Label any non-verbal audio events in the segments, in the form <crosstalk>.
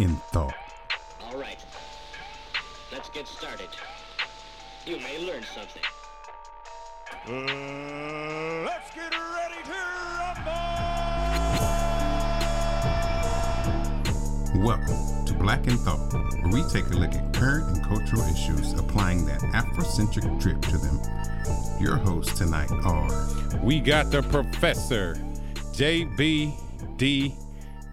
in Thought. All right. Let's get started. You may learn something. Uh, let's get ready to rumble! Welcome to Black in Thought, where we take a look at current and cultural issues, applying that Afrocentric drip to them. Your hosts tonight are We got the professor, JBD,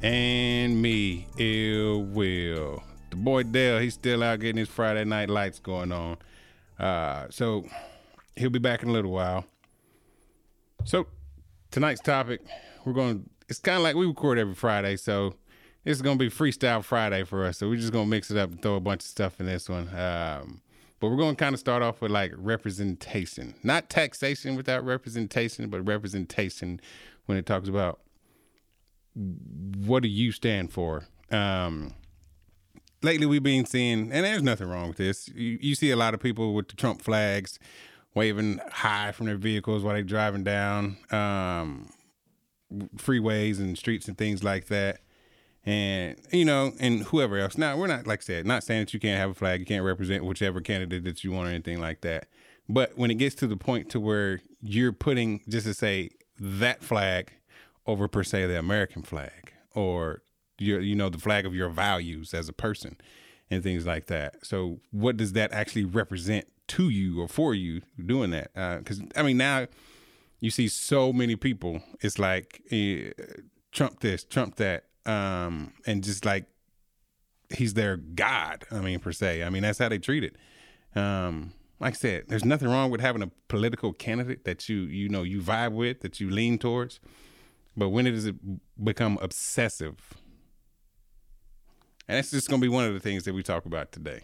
and me, Ill Will. The boy Dale, he's still out getting his Friday night lights going on. Uh, so he'll be back in a little while. So tonight's topic, we're going to, it's kind of like we record every Friday, so it's going to be Freestyle Friday for us. So we're just going to mix it up and throw a bunch of stuff in this one. Um, but we're going to kind of start off with like representation, not taxation without representation, but representation when it talks about what do you stand for. Um, lately, we've been seeing, and there's nothing wrong with this. You, you see a lot of people with the Trump flags waving high from their vehicles while they're driving down um, freeways and streets and things like that and you know, and whoever else. Now, we're not like I said, not saying that you can't have a flag, you can't represent whichever candidate that you want or anything like that. But when it gets to the point to where you're putting just to say that flag over per se the American flag or your you know the flag of your values as a person and things like that. So what does that actually represent to you or for you doing that? Because I mean now you see so many people. It's like eh, Trump this, Trump that um, and just like he's their god. I mean, per se. I mean, that's how they treat it. Um, like I said, there's nothing wrong with having a political candidate that you you know you vibe with, that you lean towards. But when does it become obsessive? And that's just going to be one of the things that we talk about today.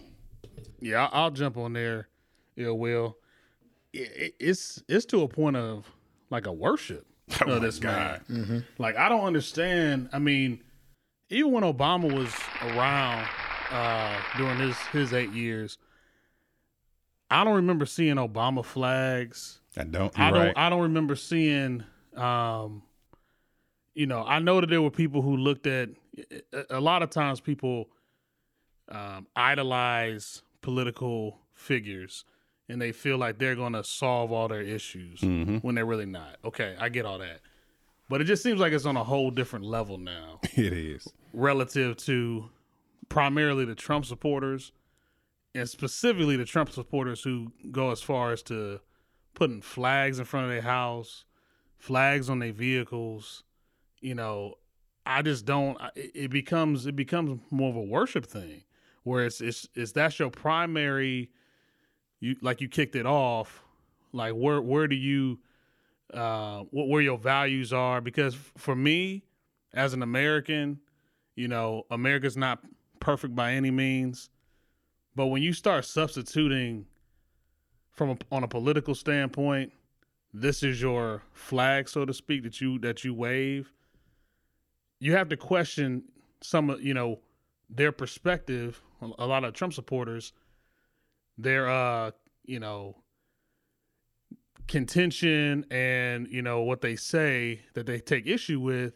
Yeah, I'll, I'll jump on there. Yeah, will. It's it's to a point of like a worship <laughs> Oh of this man. Like I don't understand. I mean, even when Obama was around uh, during his his eight years, I don't remember seeing Obama flags. I don't. I don't. right. I don't remember seeing. Um, you know, I know that there were people who looked at. A, a lot of times, people um, idolize political figures, and they feel like they're going to solve all their issues Mm-hmm. when they're really not. Okay, I get all that, but it just seems like it's on a whole different level now <laughs> it is. relative to primarily the Trump supporters and specifically the Trump supporters who go as far as to putting flags in front of their house, flags on their vehicles. You know, I just don't. It becomes it becomes more of a worship thing, where it's it's, it's that's your primary. You like you kicked it off. Like where where do you, uh, what where your values are? Because for me, as an American, you know, America's not perfect by any means, but when you start substituting from a, on a political standpoint, this is your flag, so to speak, that you that you wave. You have to question some, of you know, their perspective. A lot of Trump supporters, their, uh, you know, contention and you know what they say that they take issue with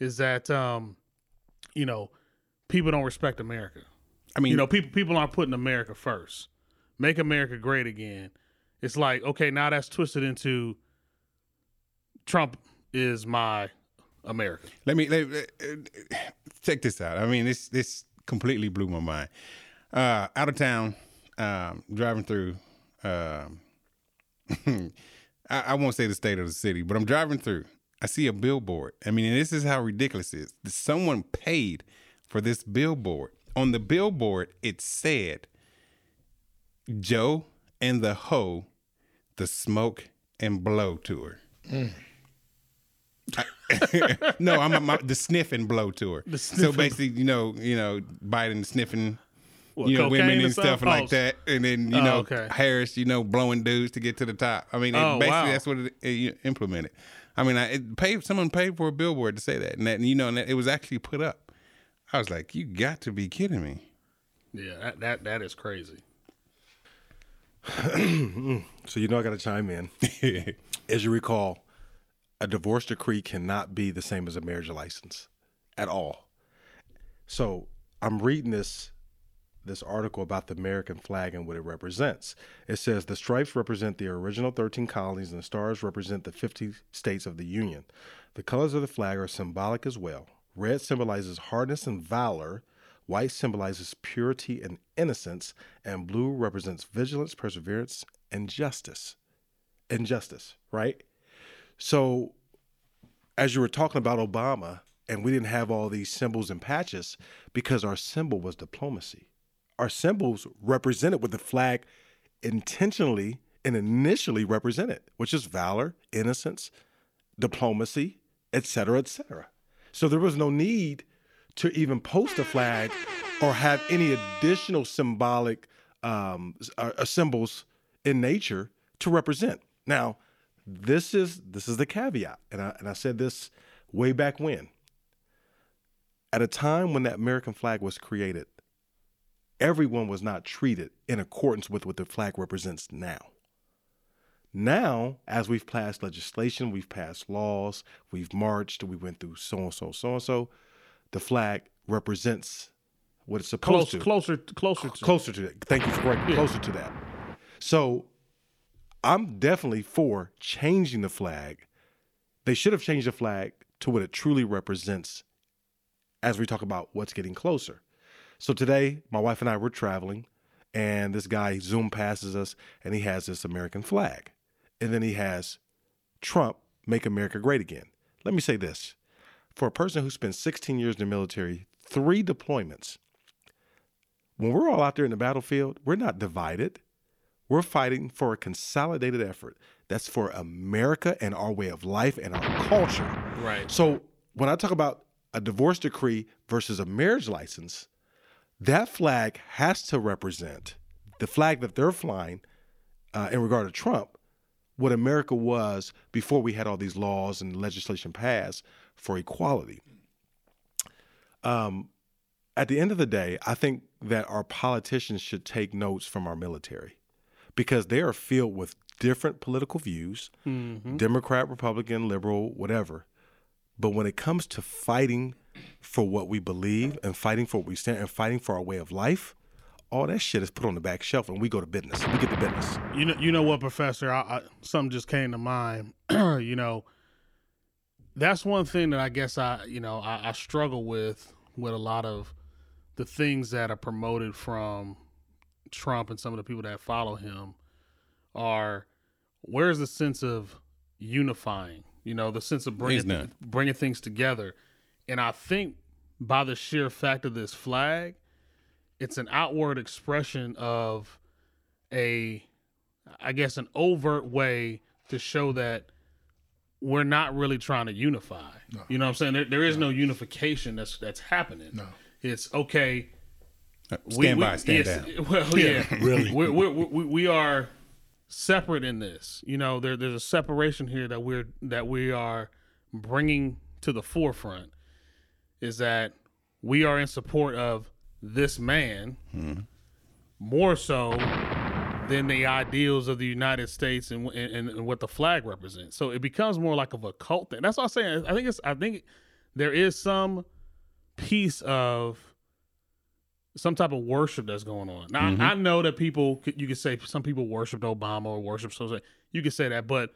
is that um you know people don't respect America. I mean, You know, people people aren't putting America first. Make America great again. It's like, okay, now that's twisted into Trump is my America. Let me let, uh, check this out. I mean, this this completely blew my mind. Uh, out of town, um, driving through. Um, <laughs> I, I won't say the state of the city, but I'm driving through. I see a billboard. I mean, and this is how ridiculous it is. Someone paid for this billboard. On the billboard, it said, "Joe and the Ho, the Smoke and Blow Tour." <laughs> no, I'm, I'm the sniff and blow tour. The so basically, you know, you know, Biden sniffing, What, you know, women and stuff something? like Oh, that, and then you Oh, know, okay. Harris, you know, blowing dudes to get to the top. I mean, it, Oh, basically wow. that's what it, it implemented. I mean, I it paid someone paid for a billboard to say that, and that, and, you know, and that, it was actually put up. I was like, you got to be kidding me. Yeah, that, that that is crazy. <clears throat> So you know I got to chime in. <laughs> As you recall, a divorce decree cannot be the same as a marriage license at all. So I'm reading this this article about the American flag and what it represents. It says the stripes represent the original 13 colonies and the stars represent the 50 states of the Union. The colors of the flag are symbolic as well. Red symbolizes hardness and valor, white symbolizes purity and innocence, and blue represents vigilance, perseverance, and justice. And justice, right? So as you were talking about Obama, and we didn't have all these symbols and patches because our symbol was diplomacy our symbols represented what the flag intentionally and initially represented, which is valor, innocence, diplomacy, etc., etc. So there was no need to even post a flag or have any additional symbolic um, uh, symbols in nature to represent. Now, this is this is the caveat, and I, and I said this way back when. At a time when that American flag was created, everyone was not treated in accordance with what the flag represents now. Now, as we've passed legislation, we've passed laws, we've marched, we went through so and so, so and so, the flag represents what it's supposed Close, to. closer, closer to. Closer to that. Thank you for correcting. Yeah. Closer to that. So I'm definitely for changing the flag. They should have changed the flag to what it truly represents as we talk about what's getting closer. So today, my wife and I were traveling, and this guy Zoom passes us, and he has this American flag. And then he has Trump, Make America Great Again. Let me say this for a person who spent 16 years in the military, three deployments, when we're all out there in the battlefield, we're not divided. We're fighting for a consolidated effort that's for America and our way of life and our culture. Right. So when I talk about a divorce decree versus a marriage license, that flag has to represent the flag that they're flying uh, in regard to Trump, what America was before we had all these laws and legislation passed for equality. Um, at the end of the day, I think that our politicians should take notes from our military because they are filled with different political views mm-hmm. Democrat, Republican, liberal, whatever. But when it comes to fighting for what we believe and fighting for what we stand and fighting for our way of life, all that shit is put on the back shelf and we go to business. We get to business. You know, you know what, Professor? I, I, something just came to mind. <clears throat> you know, that's one thing that I guess I, you know, I, I struggle with with a lot of the things that are promoted from Trump and some of the people that follow him are where's the sense of unifying? You know, the sense of bringing none. bringing things together. And I think by the sheer fact of this flag, it's an outward expression of a I guess an overt way to show that we're not really trying to unify. You know what I'm saying? There, there is no. unification that's that's happening. No. It's okay. Uh, stand by, stand yes, down. Well, yeah, <laughs> really. We're, we're, we we are separate in this. You know, there there's a separation here that we're that we are bringing to the forefront. Is that we are in support of this man hmm. more so than the ideals of the United States and, and, and what the flag represents. So it becomes more like of a cult thing. That's what I'm saying. I think it's I think there is some piece of some type of worship that's going on. Now I know that people could- you could say some people worshipped Obama or worship so you could say that, but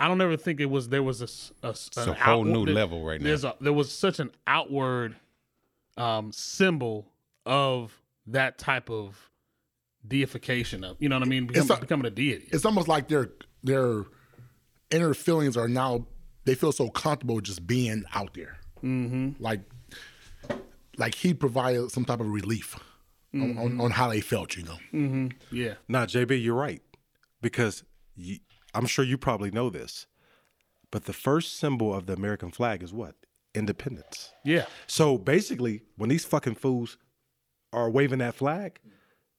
I don't ever think it was there was a, s- a s- It's a whole outward- new there- level right now. A, there was such an outward um, symbol of that type of deification of you know what I mean Become, a- becoming a deity. it's almost like their their inner feelings are now they feel so comfortable just being out there. Mm-hmm. Like like he provided some type of relief on, on, on how they felt, you know. Yeah, Now, JB, you're right. Because you, I'm sure you probably know this. But the first symbol of the American flag is what? Independence. yeah, So basically, when these fucking fools are waving that flag,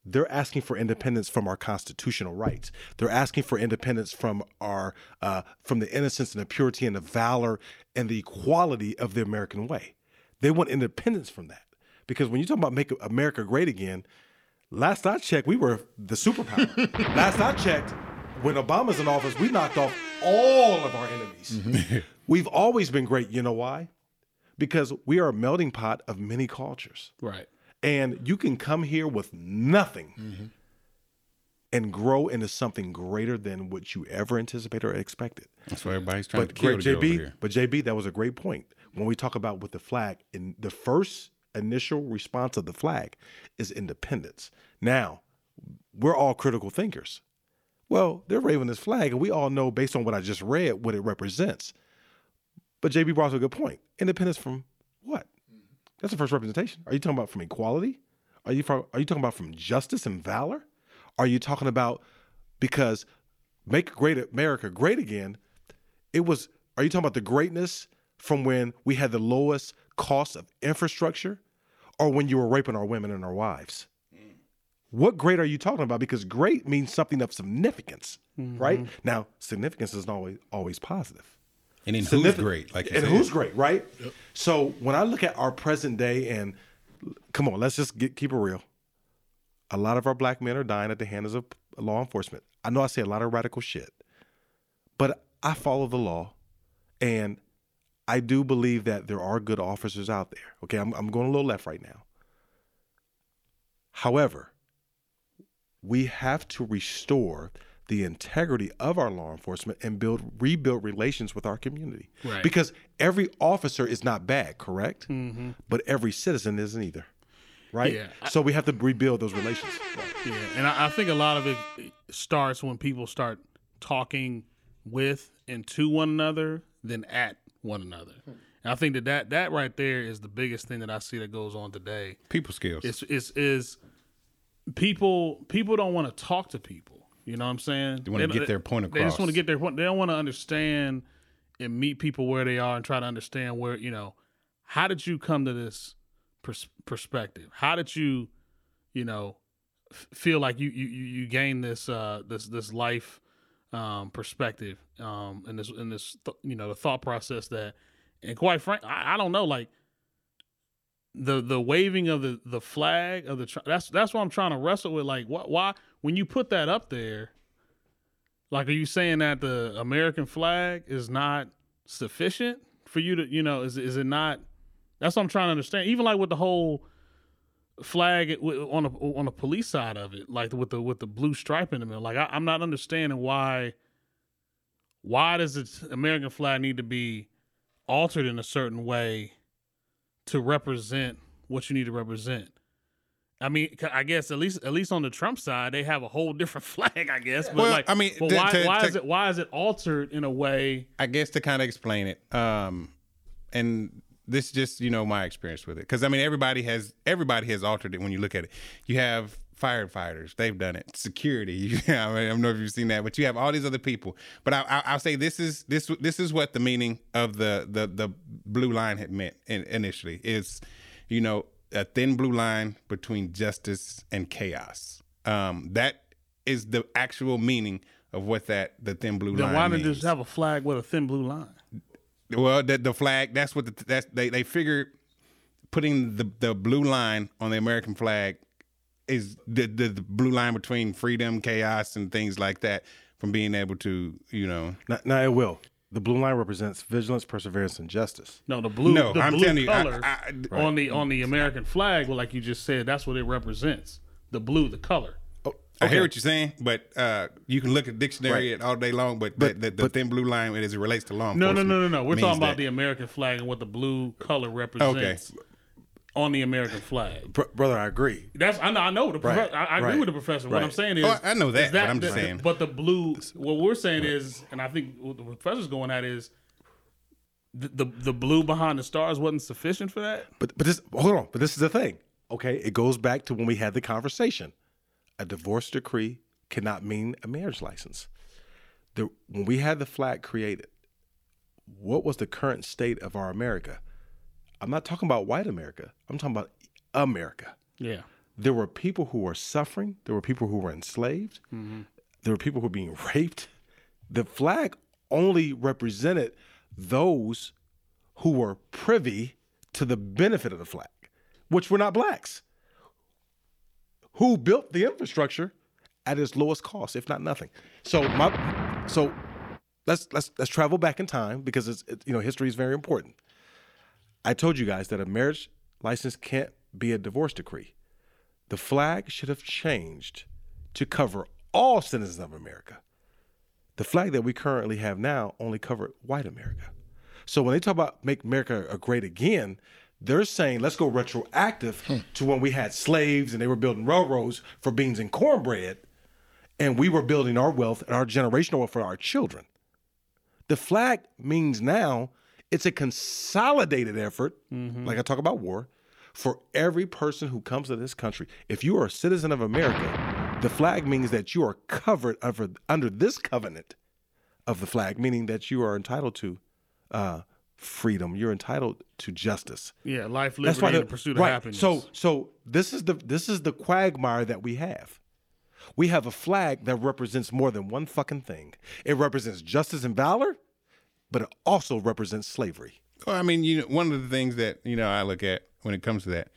they're asking for independence from our constitutional rights. They're asking for independence from our uh, from the innocence and the purity and the valor and the equality of the American way. They want independence from that because when you talk about make America great again, last I checked, we were the superpower. <laughs> last I checked, when Obama's in office, we knocked off all of our enemies. Mm-hmm. <laughs> We've always been great. You know why? because we are a melting pot of many cultures. right. And you can come here with nothing mm-hmm. and grow into something greater than what you ever anticipated or expected. That's what everybody's trying But to kill JB, here. but JB, that was a great point. When we talk about with the flag, in the first initial response of the flag is independence. Now, we're all critical thinkers. Well, they're waving this flag, and we all know based on what I just read what it represents. But JB brought up a good point. Independence from what? That's the first representation. Are you talking about from equality? Are you from, are you talking about from justice and valor? Are you talking about because make great America great again? It was. Are you talking about the greatness from when we had the lowest cost of infrastructure, or when you were raping our women and our wives? What great are you talking about? Because great means something of significance, mm-hmm. right? Now, significance isn't always always positive. And then who's great? Like and said. who's great, right? So when I look at our present day, and come on, let's just get, keep it real. A lot of our black men are dying at the hands of law enforcement. I know I say a lot of radical shit, but I follow the law, and I do believe that there are good officers out there. Okay, I'm, I'm going a little left right now. However, we have to restore the integrity of our law enforcement and build rebuild relations with our community. Right. Because every officer is not bad, correct? Mm-hmm. But every citizen isn't either. Right? Yeah. So we have to rebuild those relations. Yeah, and I, I think a lot of it starts when people start talking with and to one another than at one another. And I think that, that that right there is the biggest thing that I see that goes on today. people skills. It's is is people people don't want to talk to people. You know what I'm saying? They wanna get their point across. They just want to get their point. They don't want to understand and meet people where they are and try to understand where you know how did you come to this pers- perspective? How did you you know f- feel like you you you you gain this uh this this life um perspective um and this in this th- you know the thought process that and quite frank I, I don't know like the the waving of the the flag of the tr- that's that's what I'm trying to wrestle with like why why when you put that up there like are you saying that the American flag is not sufficient for you to you know is is it not that's what I'm trying to understand. Even like with the whole flag on a on the police side of it like with the with the blue stripe in the middle like I, I'm not understanding why why does the American flag need to be altered in a certain way to represent what you need to represent. I mean, I guess at least at least on the Trump side, they have a whole <laughs> different flag. I guess, but Well, like, I mean, but why, to- why to- is it why is it altered in a way? I guess to kind of explain it, um, and this is just you know my experience with it because I mean everybody has everybody has altered it when you look at it. You have firefighters; they've done it. Security, <laughs> I, mean, I don't know if you've seen that, but you have all these other people. But I, I, I'll say this is this this is what the meaning of the the the blue line had meant in, initially is, you know, a thin blue line between justice and chaos. Um, that is the actual meaning of what that the thin blue Then line why means. not just have a flag with a thin blue line? Well, the, the flag. That's what the, that's they they figured putting the the blue line on the American flag is the, the the blue line between freedom, chaos, and things like that from being able to you know. Now, now it will. The blue line represents vigilance, perseverance, and justice. No, the blue. No, the I'm blue telling you, I- color I- on the on the American flag. Well, like you just said, that's what it represents. The blue, the color. I hear what you're saying, but uh, you can look at dictionary Right. it all day long. But, But- the, the, the but- thin blue line, as it relates to law No, enforcement, no, no, no, no. no. We're talking about that- the American flag and what the blue color represents on the American flag. Br- brother, I agree. That's I know. I know the profe- Right, I, I agree right, with the professor. What I'm saying is, Oh, I know that. but I'm just the- saying. But the blue, what we're saying is, and I think what the professor's going at is, the, the the blue behind the stars wasn't sufficient for that. But but this hold on. But this is the thing. Okay, it goes back to when we had the conversation. A divorce decree cannot mean a marriage license. The when we had the flag created, what was the current state of our America? I'm not talking about white America. I'm talking about America. Yeah. There were people who were suffering. There were people who were enslaved. Mm-hmm. There were people who were being raped. The flag only represented those who were privy to the benefit of the flag, which were not blacks, who built the infrastructure at its lowest cost, if not nothing. So my, so let's let's let's travel back in time because it's it, you know history is very important. I told you guys that a marriage license can't be a divorce decree. The flag should have changed to cover all citizens of America. The flag that we currently have now only covered white America. So when they talk about make America a great again, they're saying let's go retroactive to when we had slaves and they were building railroads for beans and cornbread, and we were building our wealth and our generational wealth for our children. The flag means now it's a consolidated effort, like I talk about war, for every person who comes to this country. If you are a citizen of America, the flag means that you are covered under, under this covenant of the flag, meaning that you are entitled to uh, freedom. You're entitled to justice. Yeah, life, That's liberty, why and the the pursuit of right. happiness. So so this is the this is the quagmire that we have. We have a flag that represents more than one fucking thing. It represents justice and valor, but it also represents slavery. Well, I mean, you know, one of the things that you know I look at when it comes to that,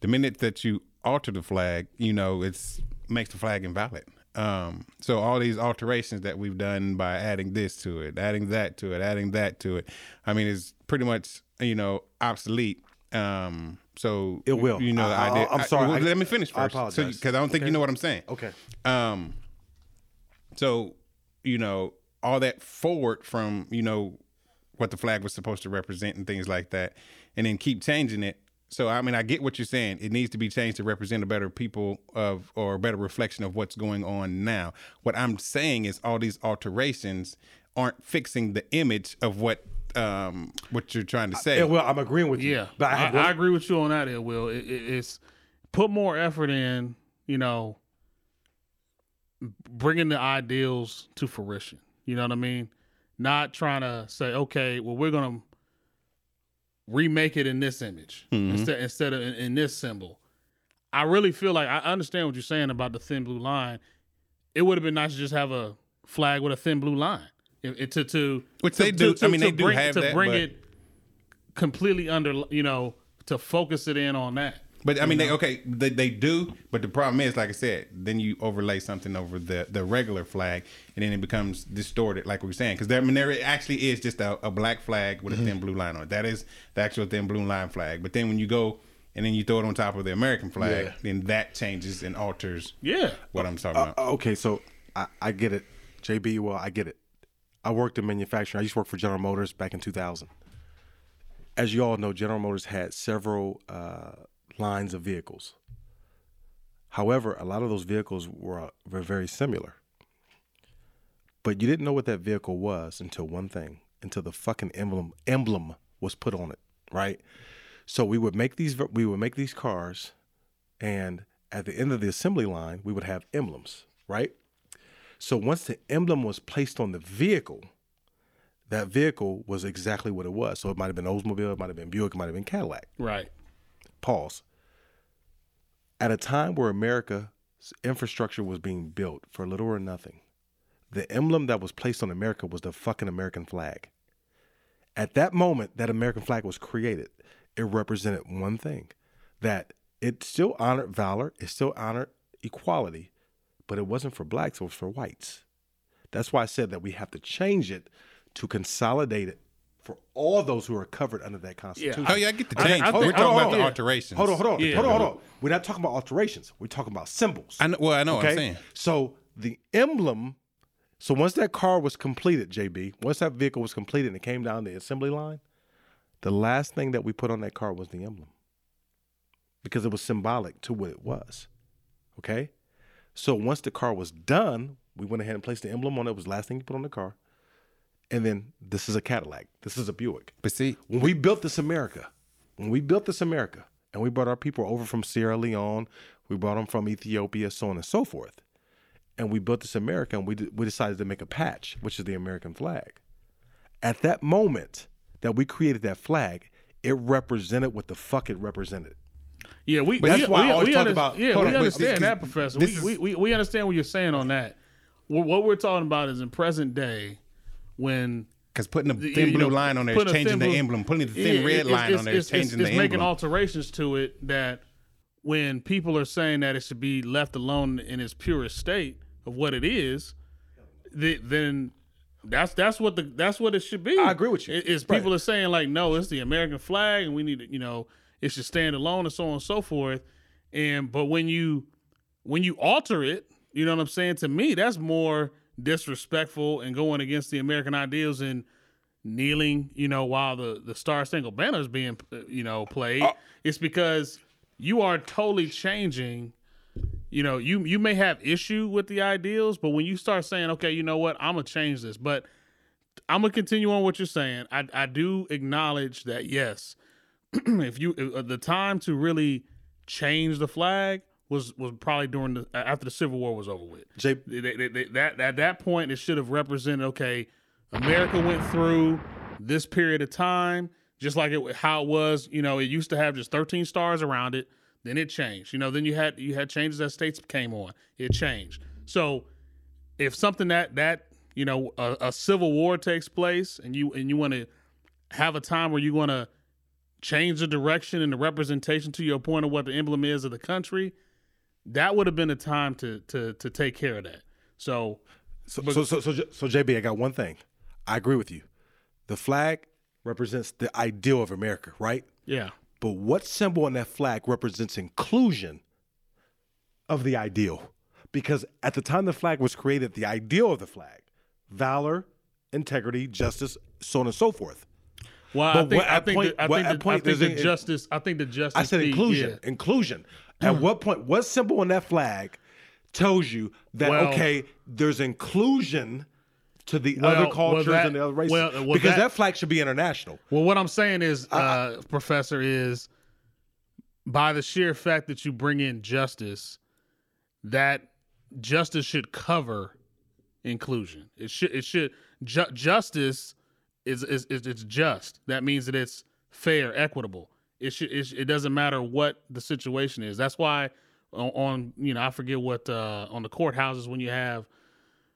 the minute that you alter the flag, you know, it's makes the flag invalid. Um, so all these alterations that we've done by adding this to it, adding that to it, adding that to it, I mean, it's pretty much you know obsolete. Um, so It will. You know, the I- I- idea. I'm sorry, well, let me finish I first. apologize. because I don't think you know what I'm saying. Okay. Um, so you know all that forward from you know what the flag was supposed to represent and things like that, and then keep changing it. So I mean, I get what you're saying. It needs to be changed to represent a better people of or a better reflection of what's going on now. What I'm saying is all these alterations aren't fixing the image of what um what you're trying to say. Yeah, well, I'm agreeing with you. Yeah, but I, I, I agree with you on that. It will. It, it, it's put more effort in. You know, bringing the ideals to fruition. You know what I mean? Not trying to say, okay, well, we're gonna remake it in this image mm-hmm. instead instead of in, in this symbol. I really feel like I understand what you're saying about the thin blue line. It would have been nice to just have a flag with a thin blue line. It, it- to to Which to- they do. to- I mean, to they do bring, have to that, bring but- it completely under you know to focus it in on that. But I mean, they okay, they, they do. But the problem is, like I said, then you overlay something over the the regular flag, and then it becomes distorted, like we were saying. Because there, I mean, there actually is just a, a black flag with a thin blue line on it. That is the actual thin blue line flag. But then when you go and then you throw it on top of the American flag, Yeah. then that changes and alters Yeah. what I'm talking about. Uh, okay, so I, I get it, JB. Well, I get it. I worked in manufacturing. I used to work for General Motors back in 2000. As you all know, General Motors had several uh, lines of vehicles. However, a lot of those vehicles were, were very similar. But you didn't know what that vehicle was until one thing, until the fucking emblem emblem was put on it, right? So we would make these we would make these cars, and at the end of the assembly line, we would have emblems, right? So once the emblem was placed on the vehicle, that vehicle was exactly what it was. So it might have been Oldsmobile, it might have been Buick, it might have been Cadillac. Right. Pause. At a time where America's infrastructure was being built for little or nothing, the emblem that was placed on America was the fucking American flag. At that moment that American flag was created, it represented one thing that it still honored valor, it still honored equality, but it wasn't for blacks, it was for whites. That's why I said that we have to change it to consolidate it for all those who are covered under that constitution. oh yeah, I get the I- change. I but think- we're talking about the yeah. alterations. Hold on, hold on, Yeah. hold on, hold on. We're not talking about alterations. We're talking about symbols. I know, well, I know what okay. I'm saying. So the emblem. So once that car was completed, JB, once that vehicle was completed and it came down the assembly line, the last thing that we put on that car was the emblem, because it was symbolic to what it was. Okay. So once the car was done, we went ahead and placed the emblem on it. It was the last thing you put on the car. And then this is a Cadillac. This is a Buick. But see, When we built this America, when we built this America, and we brought our people over from Sierra Leone, we brought them from Ethiopia, so on and so forth, and we built this America, and we d- we decided to make a patch, which is the American flag. At that moment that we created that flag, it represented what the fuck it represented. Yeah, we. But that's we, why I we, always talk under- about- Yeah, we on, understand this- that, Professor. We, is- we, we we understand what you're saying on that. What, what we're talking about is in present day when because putting the you thin blue know, line on there is changing the blue- emblem. Putting the thin Yeah, red it's- line it's- on there is it's- changing it's the making emblem. alterations to it that when people are saying that it should be left alone in its purest state of what it is, the, then that's that's what the that's what it should be. I agree with you. It- It's Right. people are saying like, no, it's the American flag, and we need to, you know, It should stand alone, and so on and so forth. And but when you when you alter it, you know what I'm saying. To me, that's more disrespectful and going against the American ideals and kneeling. You know, while the the Star Spangled Banner is being uh, you know played. It's because you are totally changing you know, you you may have issue with the ideals, but when you start saying, okay, you know what, I'm gonna change this, but I'm gonna continue on what you're saying. I I do acknowledge that yes, <clears throat> if you uh, the time to really change the flag was was probably during the after the Civil War was over with. Jay, They- they- they- that at that point, it should have represented okay, America went through this period of time, just like it how it was. You know, it used to have just 13 stars around it. Then it changed. You know, then you had you had changes as states came on. It changed. So if something that that you know a, a civil war takes place and you and you want to have a time where you want to change the direction and the representation to your point of what the emblem is of the country, that would have been a time to to to take care of that. So So, so, so, so, J- so, JB, I got one thing. I agree with you. The flag represents the ideal of America, right? yeah, But what symbol on that flag represents inclusion of the ideal? Because at the time the flag was created, the ideal of the flag, valor, integrity, justice, so on and so forth. well, But I think I think point- the, I think, the, point I think the justice I think the justice I said inclusion. yeah. Inclusion. At what point, what symbol on that flag tells you that, Well- okay, there's inclusion to the Well- other well, cultures that- and the other races? well, well, because that- that, flag should be international. Well, what I'm saying is, uh, Professor, is by the sheer fact that you bring in justice, that justice should cover inclusion. It should. It should. Ju- justice is, is is it's just. That means that it's fair, equitable. It should. It, it doesn't matter what the situation is. That's why on, on you know I forget what uh, on the courthouses when you have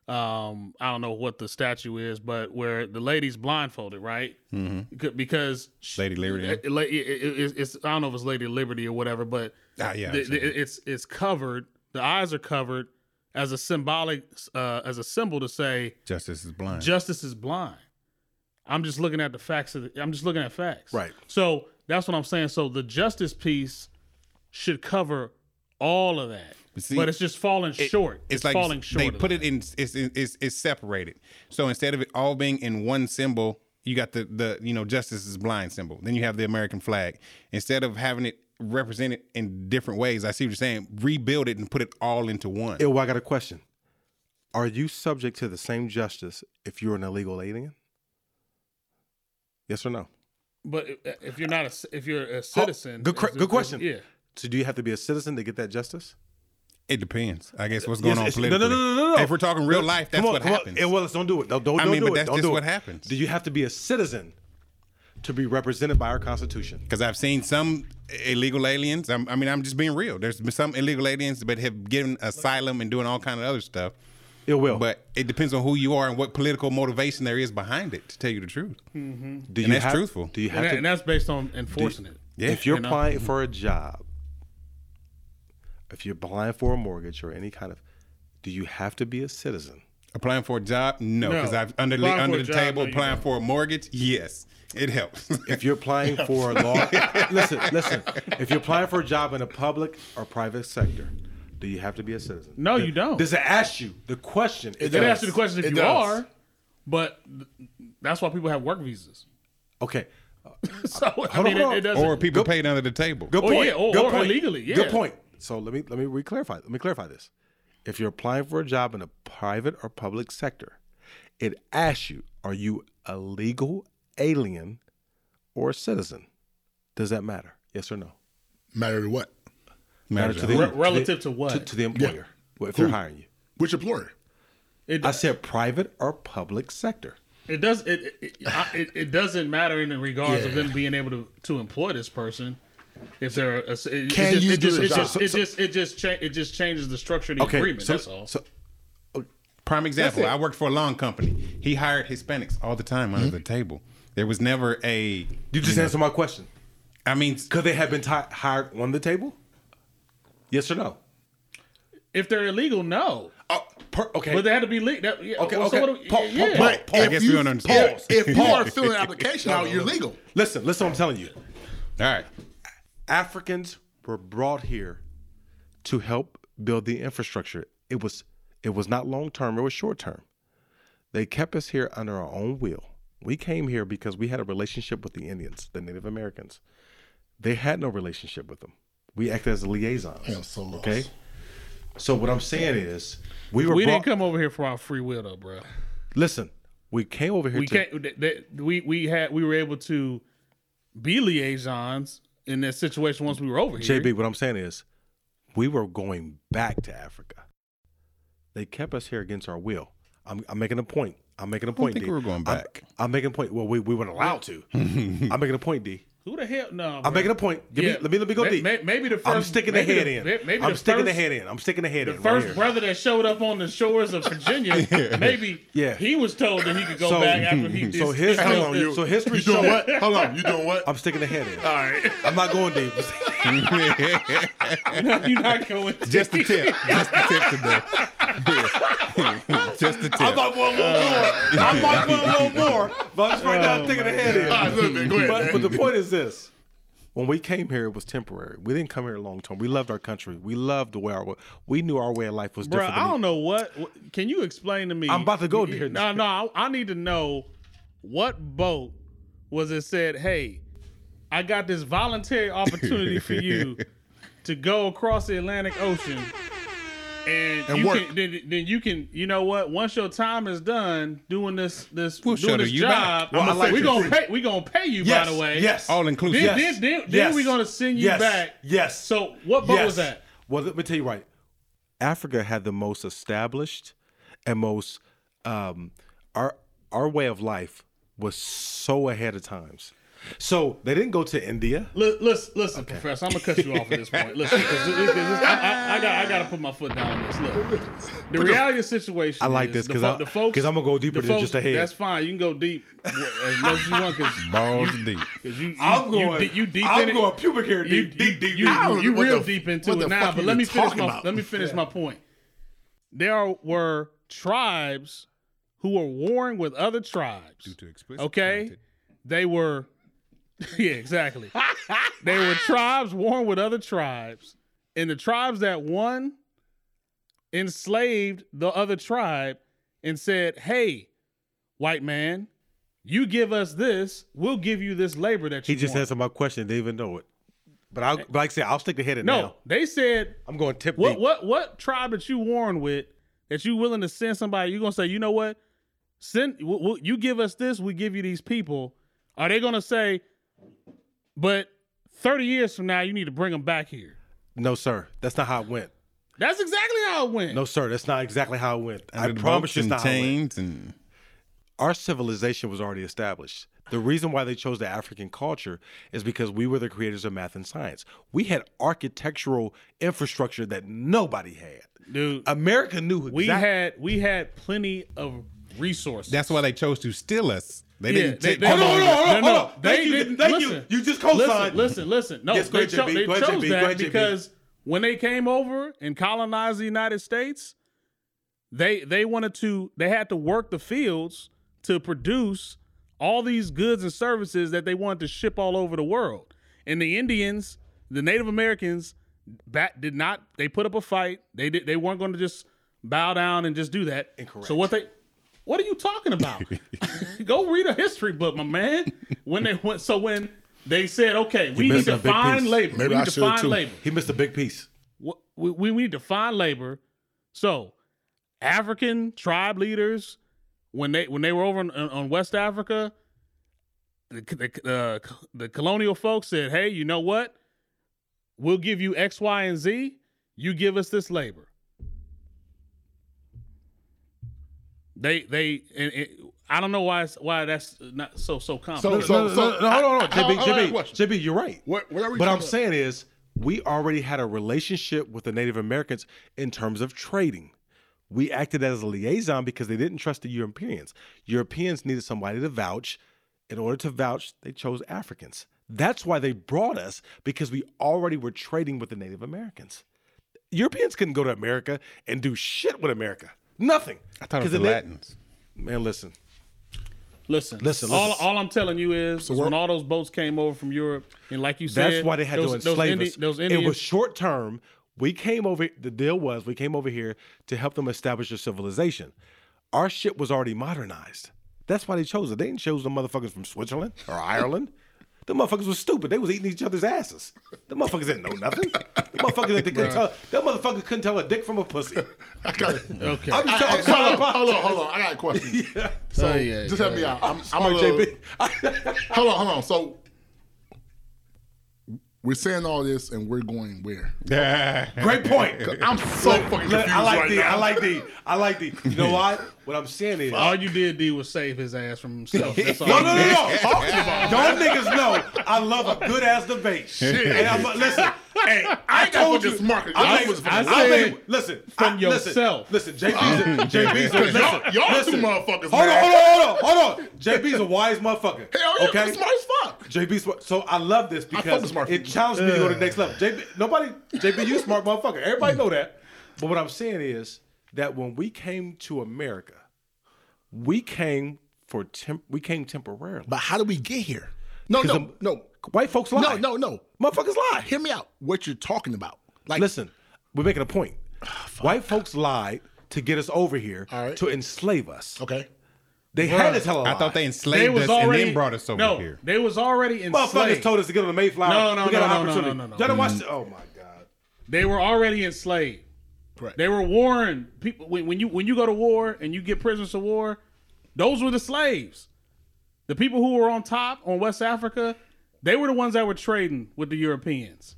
um I don't know what the statue is, but where the lady's blindfolded, right? Mm-hmm. Because she- Lady Liberty, it- it- it- it- it's I don't know if it's Lady Liberty or whatever, but Ah, yeah, the- I've the- it's it's covered. The eyes are covered as a symbolic uh, as a symbol to say Justice is blind. justice is blind. I'm just looking at the facts of the, I'm just looking at facts. Right. So that's what I'm saying. So the justice piece should cover all of that. But see, but it's just falling It- short. It's, like falling short. They of put that. it in. It's, it's it's separated. So instead of it all being in one symbol, you got the the you know justice is blind symbol. Then you have the American flag. Instead of having it represented in different ways, I see what you're saying. Rebuild it and put it all into one. Ew, I got a question. Are you subject to the same justice if you're an illegal alien? Yes or no? But if you're not a c- if you're a citizen, good cr- good question. Yeah. So do you have to be a citizen to get that justice? It depends. I guess what's going Yes, on it's- politically. No, no, no, no, no. If we're talking real life, that's on, what happens. Eh, well, let's don't do it. Don't, don't, I don't mean, do but it. that's don't just do what happens. Do you have to be a citizen to be represented by our Constitution? Because I've seen some illegal aliens. I'm, I mean, I'm just being real. There's been some illegal aliens that have given asylum and doing all kind of other stuff. It will. But it depends on who you are and what political motivation there is behind it. To tell you the truth, mm-hmm. do and you that's have, truthful. Do you And, have that- to? and that's based on enforcing it. yeah. if you're you know? applying mm-hmm. for a job, if you're applying for a mortgage or any kind of, do you have to be a citizen? applying for a job, no, No. because I've under Applying under the job, table no, applying don't. for a mortgage. Yes, it helps. If you're applying for a law, <laughs> listen, listen. If you're applying for a job in a public or private sector, do you have to be a citizen? No, you don't. Does it ask you the question? It They does. ask you the question if It you does. are, but th- that's why people have work visas. Okay. <laughs> Uh, so I Hold mean, on, it, it doesn't. or people Go- paid under the table. Good Oh, point. yeah, or- Good or point. illegally, yeah. Good point. So let me let me re-clarify. Let me clarify this. If you're applying for a job in a private or public sector, it asks you, are you a legal alien or a citizen? Does that matter? Yes or no? Matter to what? Matters to to Re- the- relative to To, what? to the employer. Well, if they're hiring you. Which employer? It, I said private or public sector. it does it it, I- it it doesn't matter in the regards of them being able to, to employ this person if they're a, it, it Can just, you it do just, the it job? just, it just it just cha- it just changes the structure of the Okay. agreement. so, that's all. So oh, Prime example. I worked for a lawn company. He hired Hispanics all the time under mm-hmm. the table. There was never a. you just answer my question. I mean, Could they have been ti hired on the table? Yes or no? if they're illegal, no. Oh, per, okay. But they had to be legal. That, yeah, Okay, well, so okay. what do- Pa- pa- yeah. pa- But pa- I if guess you, we don't understand. If, if you are filling an application out, you're legal. Listen, listen. What I'm telling you. all right. Africans were brought here to help build the infrastructure. It was it was not long term, it was short term. They kept us here under our own will. We came here because we had a relationship with the Indians, the Native Americans. They had no relationship with them. We acted as liaisons. Yeah, so lost. okay. So what I'm saying is, we were We brought, didn't come over here for our free will, though, bro. Listen, we came over here We to can't. th- th- We we had we were able to be liaisons in that situation once we were over here. JB. What I'm saying is, we were going back to Africa. They kept us here against our will. I'm, I'm making a point. I'm making a I don't point. think D. we were going I'm- back. I'm, making a point. Well, we, we weren't allowed to. <laughs> I'm making a point, D. Who the hell? No, I'm making a point. Give Yeah. me, let me let me go May- deep. may- maybe the first. I'm sticking the head the- in. may- maybe I'm the sticking the head in. I'm sticking the head The in. right first here. brother that showed up on the shores of Virginia, <laughs> maybe Yeah. he was told that he could go So- back after he <laughs> did. so his- did hold on, you, So history you doing what? Hold on, you doing what? I'm sticking the head in. All right, I'm not going deep. <laughs> you're not going. To. Just the tip. Just the tip today. Just the tip. I might want a little more. I might want a little more. But I'm just right now oh sticking the head in. All right, look, man, go ahead. But, man. but the point is this: when we came here, it was temporary. We didn't come here long term. We loved our country. We loved the way our we knew our way of life was different. Bro, different. I don't know what, what- Can you explain to me? I'm about to go there. No, no, I, I need to know what boat was it said, "Hey, I got this voluntary opportunity for you <laughs> to go across the Atlantic Ocean." And, And you work. can then, then you can you know what once your time is done doing this this We'll doing this job back. Well, I like we this. gonna pay we gonna pay you yes, by the way Yes. All inclusive. then, Yes. then, then, then Yes. we're gonna send you Yes. back Yes. so what boat yes. was that Well, let me tell you right. Africa had the most established and most um, our our way of life was so ahead of times. So they didn't go to India. Li- Listen, listen, Professor. I'm gonna cut you off at this point. Listen, because I, I, I got, I got to put my foot down on this. Look, the reality of the situation. I like is this because fo- I- the folks 'cause I'm gonna go deeper the than just a head. That's fine. You can go deep as much as you want because <laughs> Balls deep. you, you, I'm you, going. de- you deep I'm in going it. pubic hair You, deep, you, deep, deep, you, deep. I you real the- deep into what it the now. fuck But let me finish my about? let me finish my point. There were tribes who were warring with other tribes. Due to explicit Okay, content. they were. <laughs> Yeah, exactly. they were <laughs> tribes warring with other tribes, and the tribes that won enslaved the other tribe and said, "Hey, white man, you give us this, we'll give you this labor that you He just want." answered my question. Didn't even know it. But I, but like I said, I'll stick the head in no, now. they said, I'm going tip "What, deep. what, what tribe that you warring with that you willing to send somebody? You're gonna say, you know what? Send, w- w- you give us this, we give you these people." Are they gonna say, but 30 years from now, you need to bring them back here? No, sir. That's not how it went. That's exactly how it went. No, sir. That's not exactly how it went. I promise you, it's not how it went. and Our civilization was already established. The reason why they chose the African culture is because we were the creators of math and science. We had architectural infrastructure that nobody had. dude. America knew we had we had plenty of resources. that's why they chose to steal us. They Yeah, didn't they- they- Hold on, hold on, hold on, hold on. they Thank you, didn't- thank listen. you. You just listen, co-signed. listen, listen. No, Yes, they, cho- they chose. That because when they came over and colonized the United States, they they wanted to they had to work the fields to produce all these goods and services that they wanted to ship all over the world. And the Indians, the Native Americans, back did not they put up a fight. They did they weren't going to just bow down and just do that. Incorrect. So what they what are you talking about? <laughs> <laughs> Go read a history book, my man. When they went so when they said, okay, we need to find piece. labor. Maybe we I need to find too. labor. He missed a big piece. What- we, we need to find labor. So African tribe leaders, when they when they were over on, on West Africa, the the, uh, the colonial folks said, "Hey, you know what? We'll give you X, Y, and Z. You give us this labor." They they and, and I don't know why why that's not so so common. So- No, no, no, no, hold on, hold on. I- I- JB, I got a JB. JB, you're right. What, what are we What I'm talking saying is, we already had a relationship with the Native Americans in terms of trading. We acted as a liaison because they didn't trust the Europeans. Europeans needed somebody to vouch. In order to vouch, they chose Africans. That's why they brought us because we already were trading with the Native Americans. Europeans couldn't go to America and do shit with America. Nothing. I thought it was Because the Latins. Man, listen. Listen, Listen, All, listen. all I'm telling you is, is when all those boats came over from Europe, and like you said, That's why they had those, to those enslave Indi- us. Those it was short term. We came over. The deal was we came over here to help them establish their civilization. Our ship was already modernized. That's why they chose it. They didn't choose the motherfuckers from Switzerland or Ireland. The motherfuckers was stupid. They was eating each other's asses. The motherfuckers didn't know nothing. The motherfuckers they couldn't <laughs> tell. That motherfucker couldn't tell a dick from a pussy. <laughs> I got okay. I'm just Hey, I'm hey, calling hold, it on, hold on, hold on. I got a question. <laughs> So Oh, yeah, just yeah, help me out. I'm, I'm a Smart little, JB. hold on, hold on. So we're saying all this, and we're going where? <laughs> Great point. I'm so fucking confused Look, I like right D. now. I like D. I like D. You know <laughs> why? What I'm saying is. all you did, D, was save his ass from himself. That's <laughs> all. No, you no, no, did. no. Y'all niggas know I love a good ass debate. And I'm, listen, hey, I, ain't got told you. smart, 'cause I y'all was I fucking said, listen, From I- yourself. Listen, listen JB's a, <laughs> JB's a, listen, Y'all, y'all listen. two motherfuckers, Hold on, hold on, hold on, hold on. JB's a <laughs> wise motherfucker. Hell yeah, okay? okay. smart as fuck. JB smart. So I love this because smart it challenged me to go to the next level. JB, nobody, JB, you smart motherfucker. Everybody know that. But what I'm saying is that when we came to America, we came for temp, we came temporarily. But how do we get here? No, 'Cause no, the- no, White folks lie. no, no, no. Motherfuckers lie. Hear me out. What you're talking about? Like, Listen, we're making a point. Ah, White folks lied to get us over here All right. to enslave us. okay, They had to tell a lie. I thought they They enslaved was us already and then brought us over no, here. They was already enslaved. Motherfuckers told us to get on the Mayflower. No, no, we got no, an no, no, opportunity. no, no, no. Y'all done watch the- Oh my god. They were already enslaved. correct. They were warned. people when, when you when you go to war and you get prisoners of war. Those were the slaves. The people who were on top on West Africa, they were the ones that were trading with the Europeans.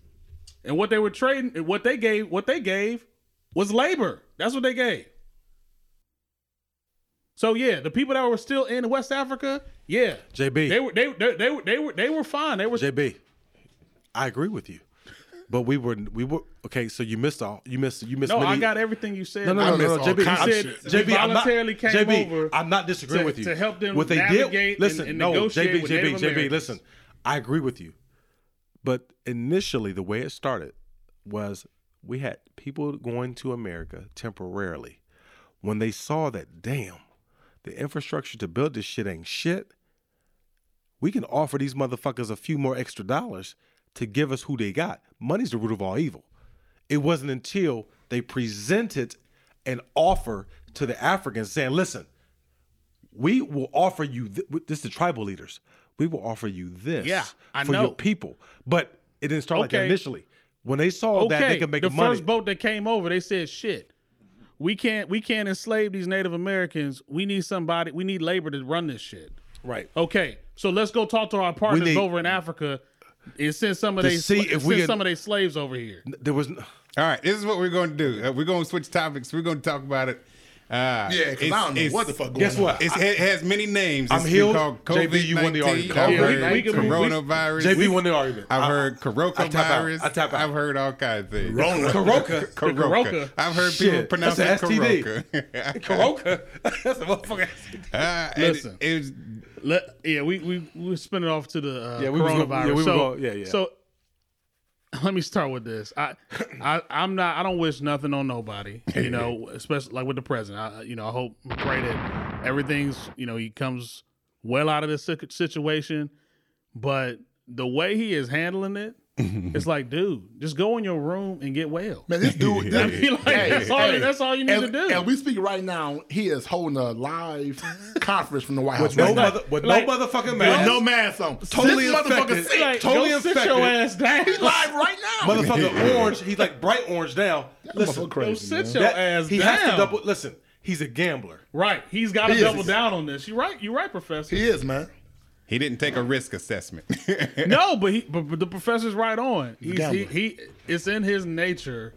And what they were trading, what they gave, what they gave was labor. That's what they gave. So yeah, the people that were still in West Africa, yeah, JB. they were they they, they were they were they were fine. They were JB, I agree with you, but we were we were okay. So you missed all. You missed. You missed. no, I got everything you said. No, no, no, no, no, JB. kinds I'm, said shit. we JB, I'm not. voluntarily came JB, over I'm not disagreeing to- with you to help them What they navigate did. and- Listen, and no, negotiate JB, with JB, JB. Listen, I agree with you, but initially the way it started was we had people going to America temporarily. When they saw that, damn, the infrastructure to build this shit ain't shit. We can offer these motherfuckers a few more extra dollars to give us who they got. Money's the root of all evil. It wasn't until they presented an offer to the Africans saying, listen, we will offer you, th- this is the tribal leaders, we will offer you this Yeah, I for know. your people. But it didn't start like that initially. When they saw that they could make the money. first boat that came over, they said, "Shit, we can't we can't enslave these Native Americans. We need somebody. We need labor to run this shit." right. Okay, so let's go talk to our partners need- over in Africa and send some of To they see if we can- some of their slaves over here. There was. All right, this is what we're going to do. Uh, we're going to switch topics. We're going to talk about it. Uh, Yeah, because I don't know what the fuck going Guess on. what? It's, it has many names. I'm It's healed. JB, you won the argument. I've Yeah, we- we coronavirus. JB won the argument. I've heard I tap coronavirus. I tap out. I've heard all kinds of things. Rona. Caroca. Coroca. Coroca. I've heard people Shit, pronounce it an STD. Coroca. <laughs> That's a motherfucker. Uh, Listen. it, it was Let, yeah, we we we spin it off to the uh, Yeah, we coronavirus. gonna- yeah, we so, gonna- yeah, yeah. So <laughs> let me start with this. I, I I'm not. I don't wish nothing on nobody. You <laughs> know, especially like with the president. I, you know, I hope pray that everything's you know he comes well out of this situation. But the way he is handling it, it's mm-hmm. like, dude, just go in your room and get well. Man, this dude. <laughs> I mean, like, that's all- that's all you need and, to do. And we speak right now. He is holding a live conference from the White House. With no, right now. mother, with like- no motherfucking mask. no mask on. Totally this motherfucker infected. sick. Like, Totally go sit your ass down. He's live right now. <laughs> Motherfucker <laughs> orange. He's like bright orange now. Listen, Motherfucker crazy, Go sit man. your that- ass he down. has to double. Listen, he's a gambler. Right. He's got to He is. double down on this. You're right. You're right, Professor. He is, man. He didn't take a risk assessment. <laughs> no, but he but, but the professor's right on. He's, he, he it's in his nature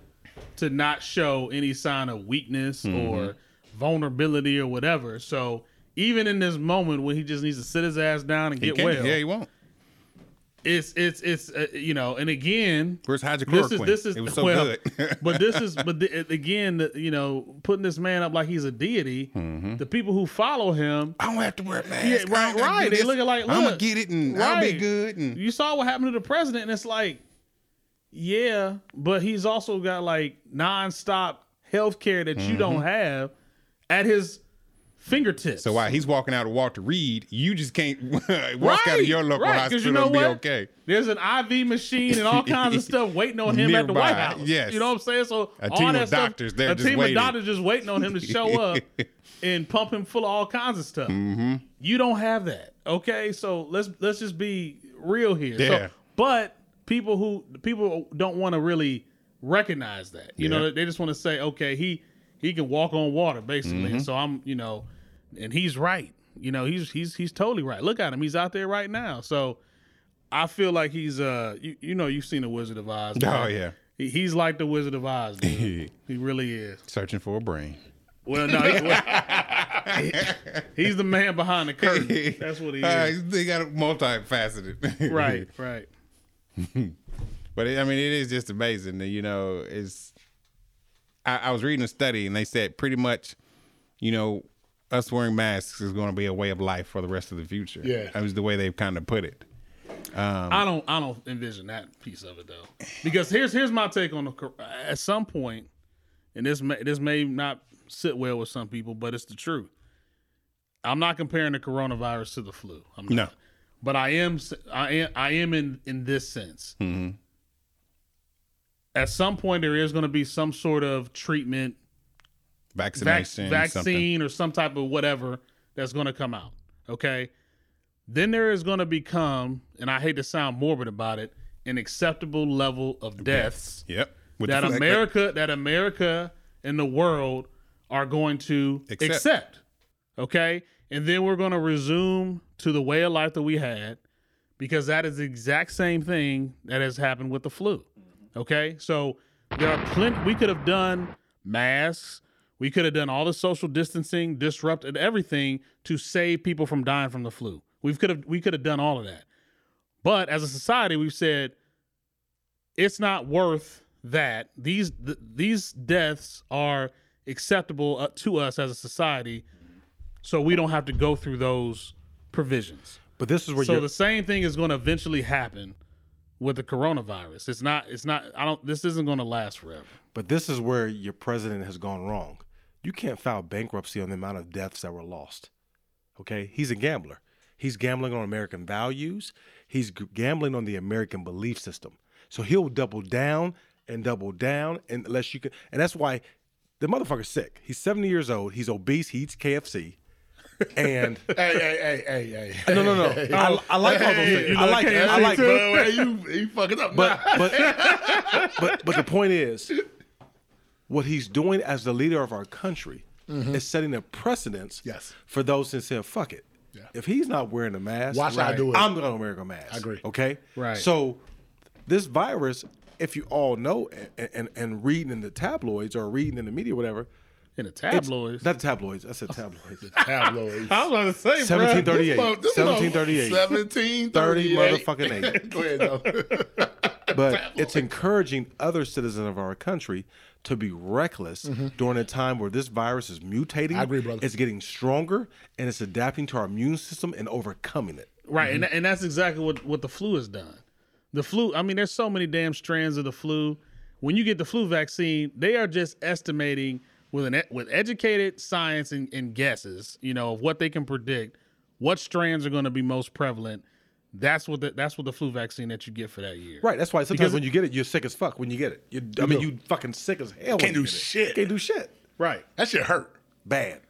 to not show any sign of weakness mm-hmm. or vulnerability or whatever. So even in this moment when he just needs to sit his ass down and He get can't- well, yeah, he won't. It's it's it's uh, you know. And again, Where's this hydrochloroquine? is this is it was so well, good. <laughs> but this is but the, again, the, you know, putting this man up like he's a deity. The people who follow him I don't have to wear a mask. Yeah, right, right. They this. looking like, I'm gonna get it and I'll be good. And You saw what happened to the president, and it's like, yeah, but he's also got like nonstop health care that you don't Mm-hmm. have at his fingertips. So while he's walking out of Walter Reed, you just can't <laughs> walk out of your local right, hospital you know and be what? okay. There's an IV machine and all kinds of <laughs> stuff waiting on him at the White House. yes. You know what I'm saying? So A all team that of stuff, doctors there a just team waiting. of doctors just waiting on him to show up <laughs> and pump him full of all kinds of stuff. Mm-hmm. You don't have that. Okay, so let's let's just be real here. Yeah. So, but people who people don't want to really recognize that. You know, they just want to say, okay, he he can walk on water basically. Mm-hmm. So I'm, you know, and he's right. You know, he's he's he's totally right. Look at him. He's out there right now. So I feel like he's uh you, you know you've seen the Wizard of Oz. Oh yeah, He, he's like the Wizard of Oz, <laughs> he really is. searching for a brain. Well, no, he, well, he- <laughs> he's the man behind the curtain. That's what he <laughs> Uh, is. they got it multifaceted. Right, right. But it, I mean, it is just amazing. that, You know, it's. I, I was reading a study, and they said pretty much, you know, us wearing masks is going to be a way of life for the rest of the future. Yeah. that was the way they've kind of put it. Um, I don't I don't envision that piece of it though, because here's here's my take on the at some point, and this may this may not sit well with some people, but it's the truth. I'm not comparing the coronavirus to the flu. I'm not. No. but I am s- I am I am in in this sense. Mm-hmm. At some point, there is going to be some sort of treatment, vac- Vaccination, something. vaccine, or some type of whatever that's going to come out. Okay. Then there is going to become, and I hate to sound morbid about it, an acceptable level of deaths Yep. With that America, that America and the world are going to Accept. accept. Okay, and then we're going to resume to the way of life that we had, because that is the exact same thing that has happened with the flu. Okay, so there are plenty. We could have done masks. We could have done all the social distancing, disrupted everything to save people from dying from the flu. We could have we could have done all of that. But as a society, we've said it's not worth that. These th- these deaths are acceptable uh, to us as a society, so we don't have to go through those provisions. But this is where So the same thing is going to eventually happen with the coronavirus. It's not. It's not. I don't. This isn't going to last forever. But this is where your president has gone wrong. You can't file bankruptcy on the amount of deaths that were lost. Okay? He's a gambler. He's gambling on American values. He's gambling on the American belief system. So he'll double down and double down unless you can. And that's why the motherfucker's sick. He's 70 years old. He's obese. He eats KFC. And <laughs> hey, hey, hey, hey, hey. no, no, no. I, I like all those things. You I like, I like, Bro, hey, you, you fucking up. but but <laughs> but but the point is, what he's doing as the leader of our country is setting a precedence Mm-hmm. Yes. for those that say, "Fuck it." Yeah. If he's not wearing a mask, Watch how I do it. I'm going to wear a mask. I agree. Okay. Right. So this virus, if you all know and, and and reading in the tabloids or reading in the media, whatever, In the it's- tabloids. Not tabloids. I said <laughs> tabloids. Tabloids. <laughs> I was going to say, bro. 1738. This 1738. 1738. 30 motherfucking eight. <laughs> Go ahead, though. but it's encouraging other citizens of our country to be reckless during a time where this virus is mutating. Mm-hmm. I agree, brother. It's getting stronger and it's adapting to our immune system and overcoming it. Right, and and that's exactly what what the flu has done. The flu, I mean, there's so many damn strands of the flu. When you get the flu vaccine, they are just estimating with an with educated science and, and guesses, you know, of what they can predict, what strands are going to be most prevalent. That's what the, that's what the flu vaccine that you get for that year. Right. That's why sometimes Because- when you get it, you're sick as fuck. When you get it, you, I mean, you fucking sick as hell. Can't you do get it. shit. Can't do shit. Right. That shit hurt. Bad.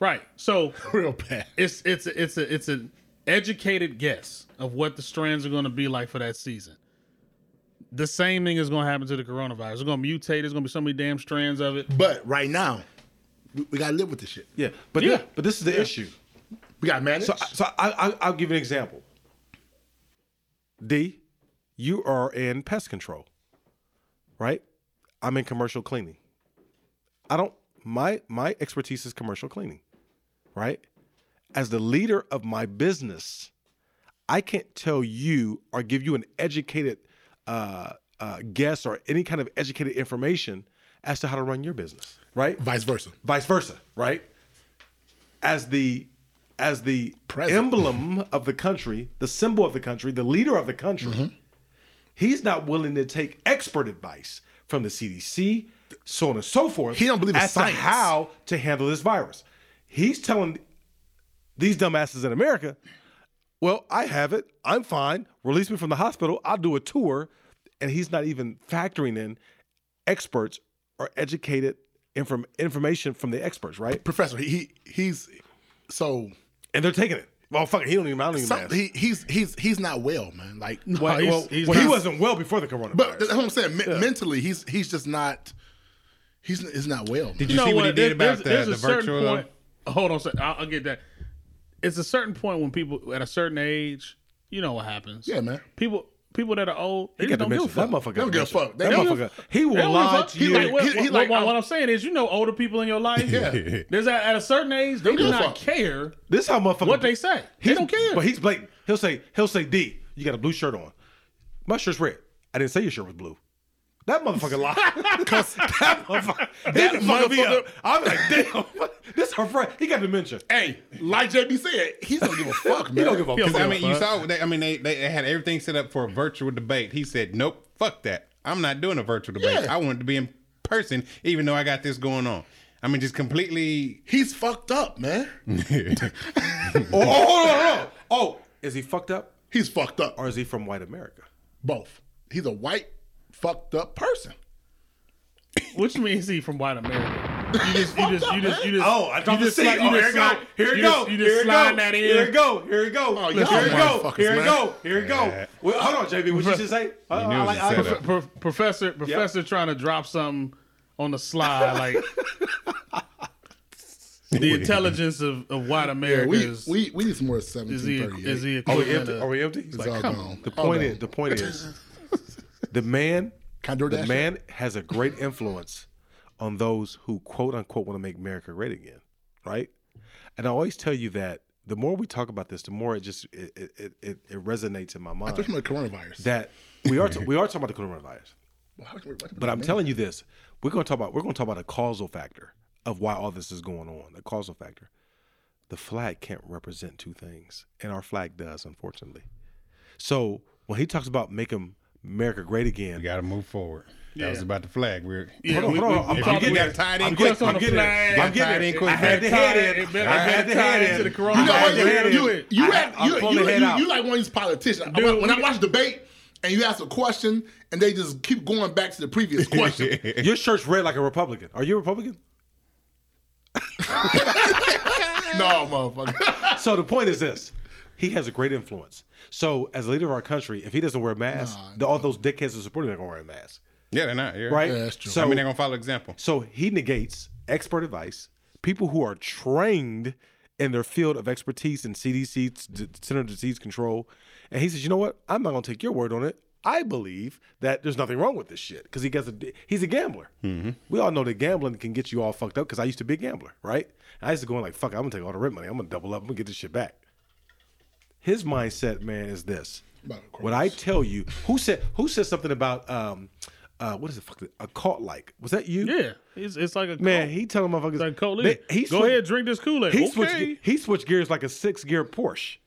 Right. So <laughs> Real bad. it's it's it's a it's an educated guess of what the strands are going to be like for that season. The same thing is going to happen to the coronavirus. It's going to mutate. There's going to be so many damn strands of it. But right now, we, we gotta live with this shit. Yeah. But Yeah. thi- but this is the issue. We gotta manage. So so I, I I'll give you an example. D, you are in pest control, right? I'm in commercial cleaning. I don't my my expertise is commercial cleaning, right? As the leader of my business, I can't tell you or give you an educated uh, uh, guess or any kind of educated information as to how to run your business, right? Vice versa. vice versa, right? As the as the President. emblem of the country, the symbol of the country, the leader of the country, Mm-hmm. he's not willing to take expert advice from the CDC, so on and so forth. He don't believe in as science. to how to handle this virus. He's telling these dumbasses in America, well, I have it. I'm fine. Release me from the hospital. I'll do a tour. And he's not even factoring in experts or educated inform- information from the experts, right? Professor, he he's so And they're taking it. Well, fuck it. He don't even, I don't even some, ask. he, he's he's he's not well, man. Like, well, he's- well, he's well, he wasn't well before the coronavirus. but that's what I'm saying. Me- Mentally, he's he's just not. He's he's not well. Did man. you, see what he did There- about the, there's the a certain virtual? point. Hold on, a second. I'll, I'll get that. It's a certain point when people at a certain age, you know what happens. Yeah, man. People people that are old, they he just got don't give a dementia. That fuck. motherfucker. Don't give a fuck. They That don't motherfucker. He will They don't give a lie to you. like, what, He- he what- like, what- I'm- what I'm saying is, you know, older people in your life. Yeah. <laughs> There's a, at a certain age, they Don't do not fuck. care This how motherfucker. what they say. They He's- don't care. But he's blatant. He'll say, he'll say, D, you got a blue shirt on. My shirt's red. I didn't say your shirt was blue. That motherfucker lied. <laughs> Cause that motherfucker, that motherfucker, I'm like, damn, what? this her friend. He got dementia. Hey, like JB said, he don't give a <laughs> fuck, man. He don't give a fuck. Because I mean, you saw. They, I mean, they, they had everything set up for a virtual debate. He said, "Nope, fuck that. I'm not doing a virtual debate. Yeah. I want it to be in person, even though I got this going on." I mean, just completely. He's fucked up, man. <laughs> Oh, oh, oh, oh, oh, is he fucked up He's fucked up. or is he from white America? Both. He's a white, fucked up person. Which means he from white America. You just, you just, you just, you just. Oh, I dropped you the seat. Oh, here it go. Here it you go. You just Here it slide go. that in. Here it go. Here it go. Oh, Here it go. Here it go. Here it go. Well, hold on, JB. What you just say? I, knew it I was like. a I like professor, professor, trying to drop something on the slide, like <laughs> the intelligence of, of white Yeah, America we, is, we we need some more is he 1738. is he Are we empty? of- Are we empty? It's all gone. The point is, the point is, the man, I the man has a great influence on those who quote unquote want to make America great again, right? And I always tell you that the more we talk about this, the more it just it it, it, it resonates in my mind Especially with coronavirus. that we are we are talking about the coronavirus. But I'm telling you this: we're going to talk about we're going to talk about a causal factor of why all this is going on. The causal factor. The flag can't represent two things, and our flag does, unfortunately. So when he talks about making America great again. We got to move forward. That was about the flag. We're Yeah, hold on, we- hold on. we- I'm, we I'm talked- getting we there. got tied in I'm quick getting, on I'm getting there. flag. I'm getting Tied there. in quick. I had the Tied- head it in. better I had the tied head in. You know what? had the You, head in. you, you, I- act- I'm you, pulling you, the head you, out. you like one of these politicians. Dude, when I watch debate and you ask a question and they just keep going back to the previous <laughs> question. <laughs> Your shirt's red like a Republican. Are you a Republican? <laughs> no, motherfucker. So the point is this: he has a great influence. So as a leader of our country, if he doesn't wear a mask, the- all those dickheads that support him are going to wear a mask, yeah, they're not. Yeah. right? Yeah, that's true. So I mean, they're gonna follow example. So he negates expert advice, people who are trained in their field of expertise in CDC, Center of Disease Control. And he says, you know what? I'm not going to take your word on it. I believe that there's nothing wrong with this shit because he gets a, he's a gambler. Mm-hmm. We all know that gambling can get you all fucked up because I used to be a gambler, right? I used to go in like, fuck, I'm going to take all the rent money. I'm going to double up. I'm going to get this shit back. His mindset, man, is this. What I tell you, who said who said something about um, uh, what is it? Fuck, a cult like? Was that you? Yeah, it's, it's like a Man, cult. he telling motherfuckers. It's like Cole they- he Go switch- ahead, drink this Kool Aid. He Okay. switched. He switched gears like a six gear Porsche.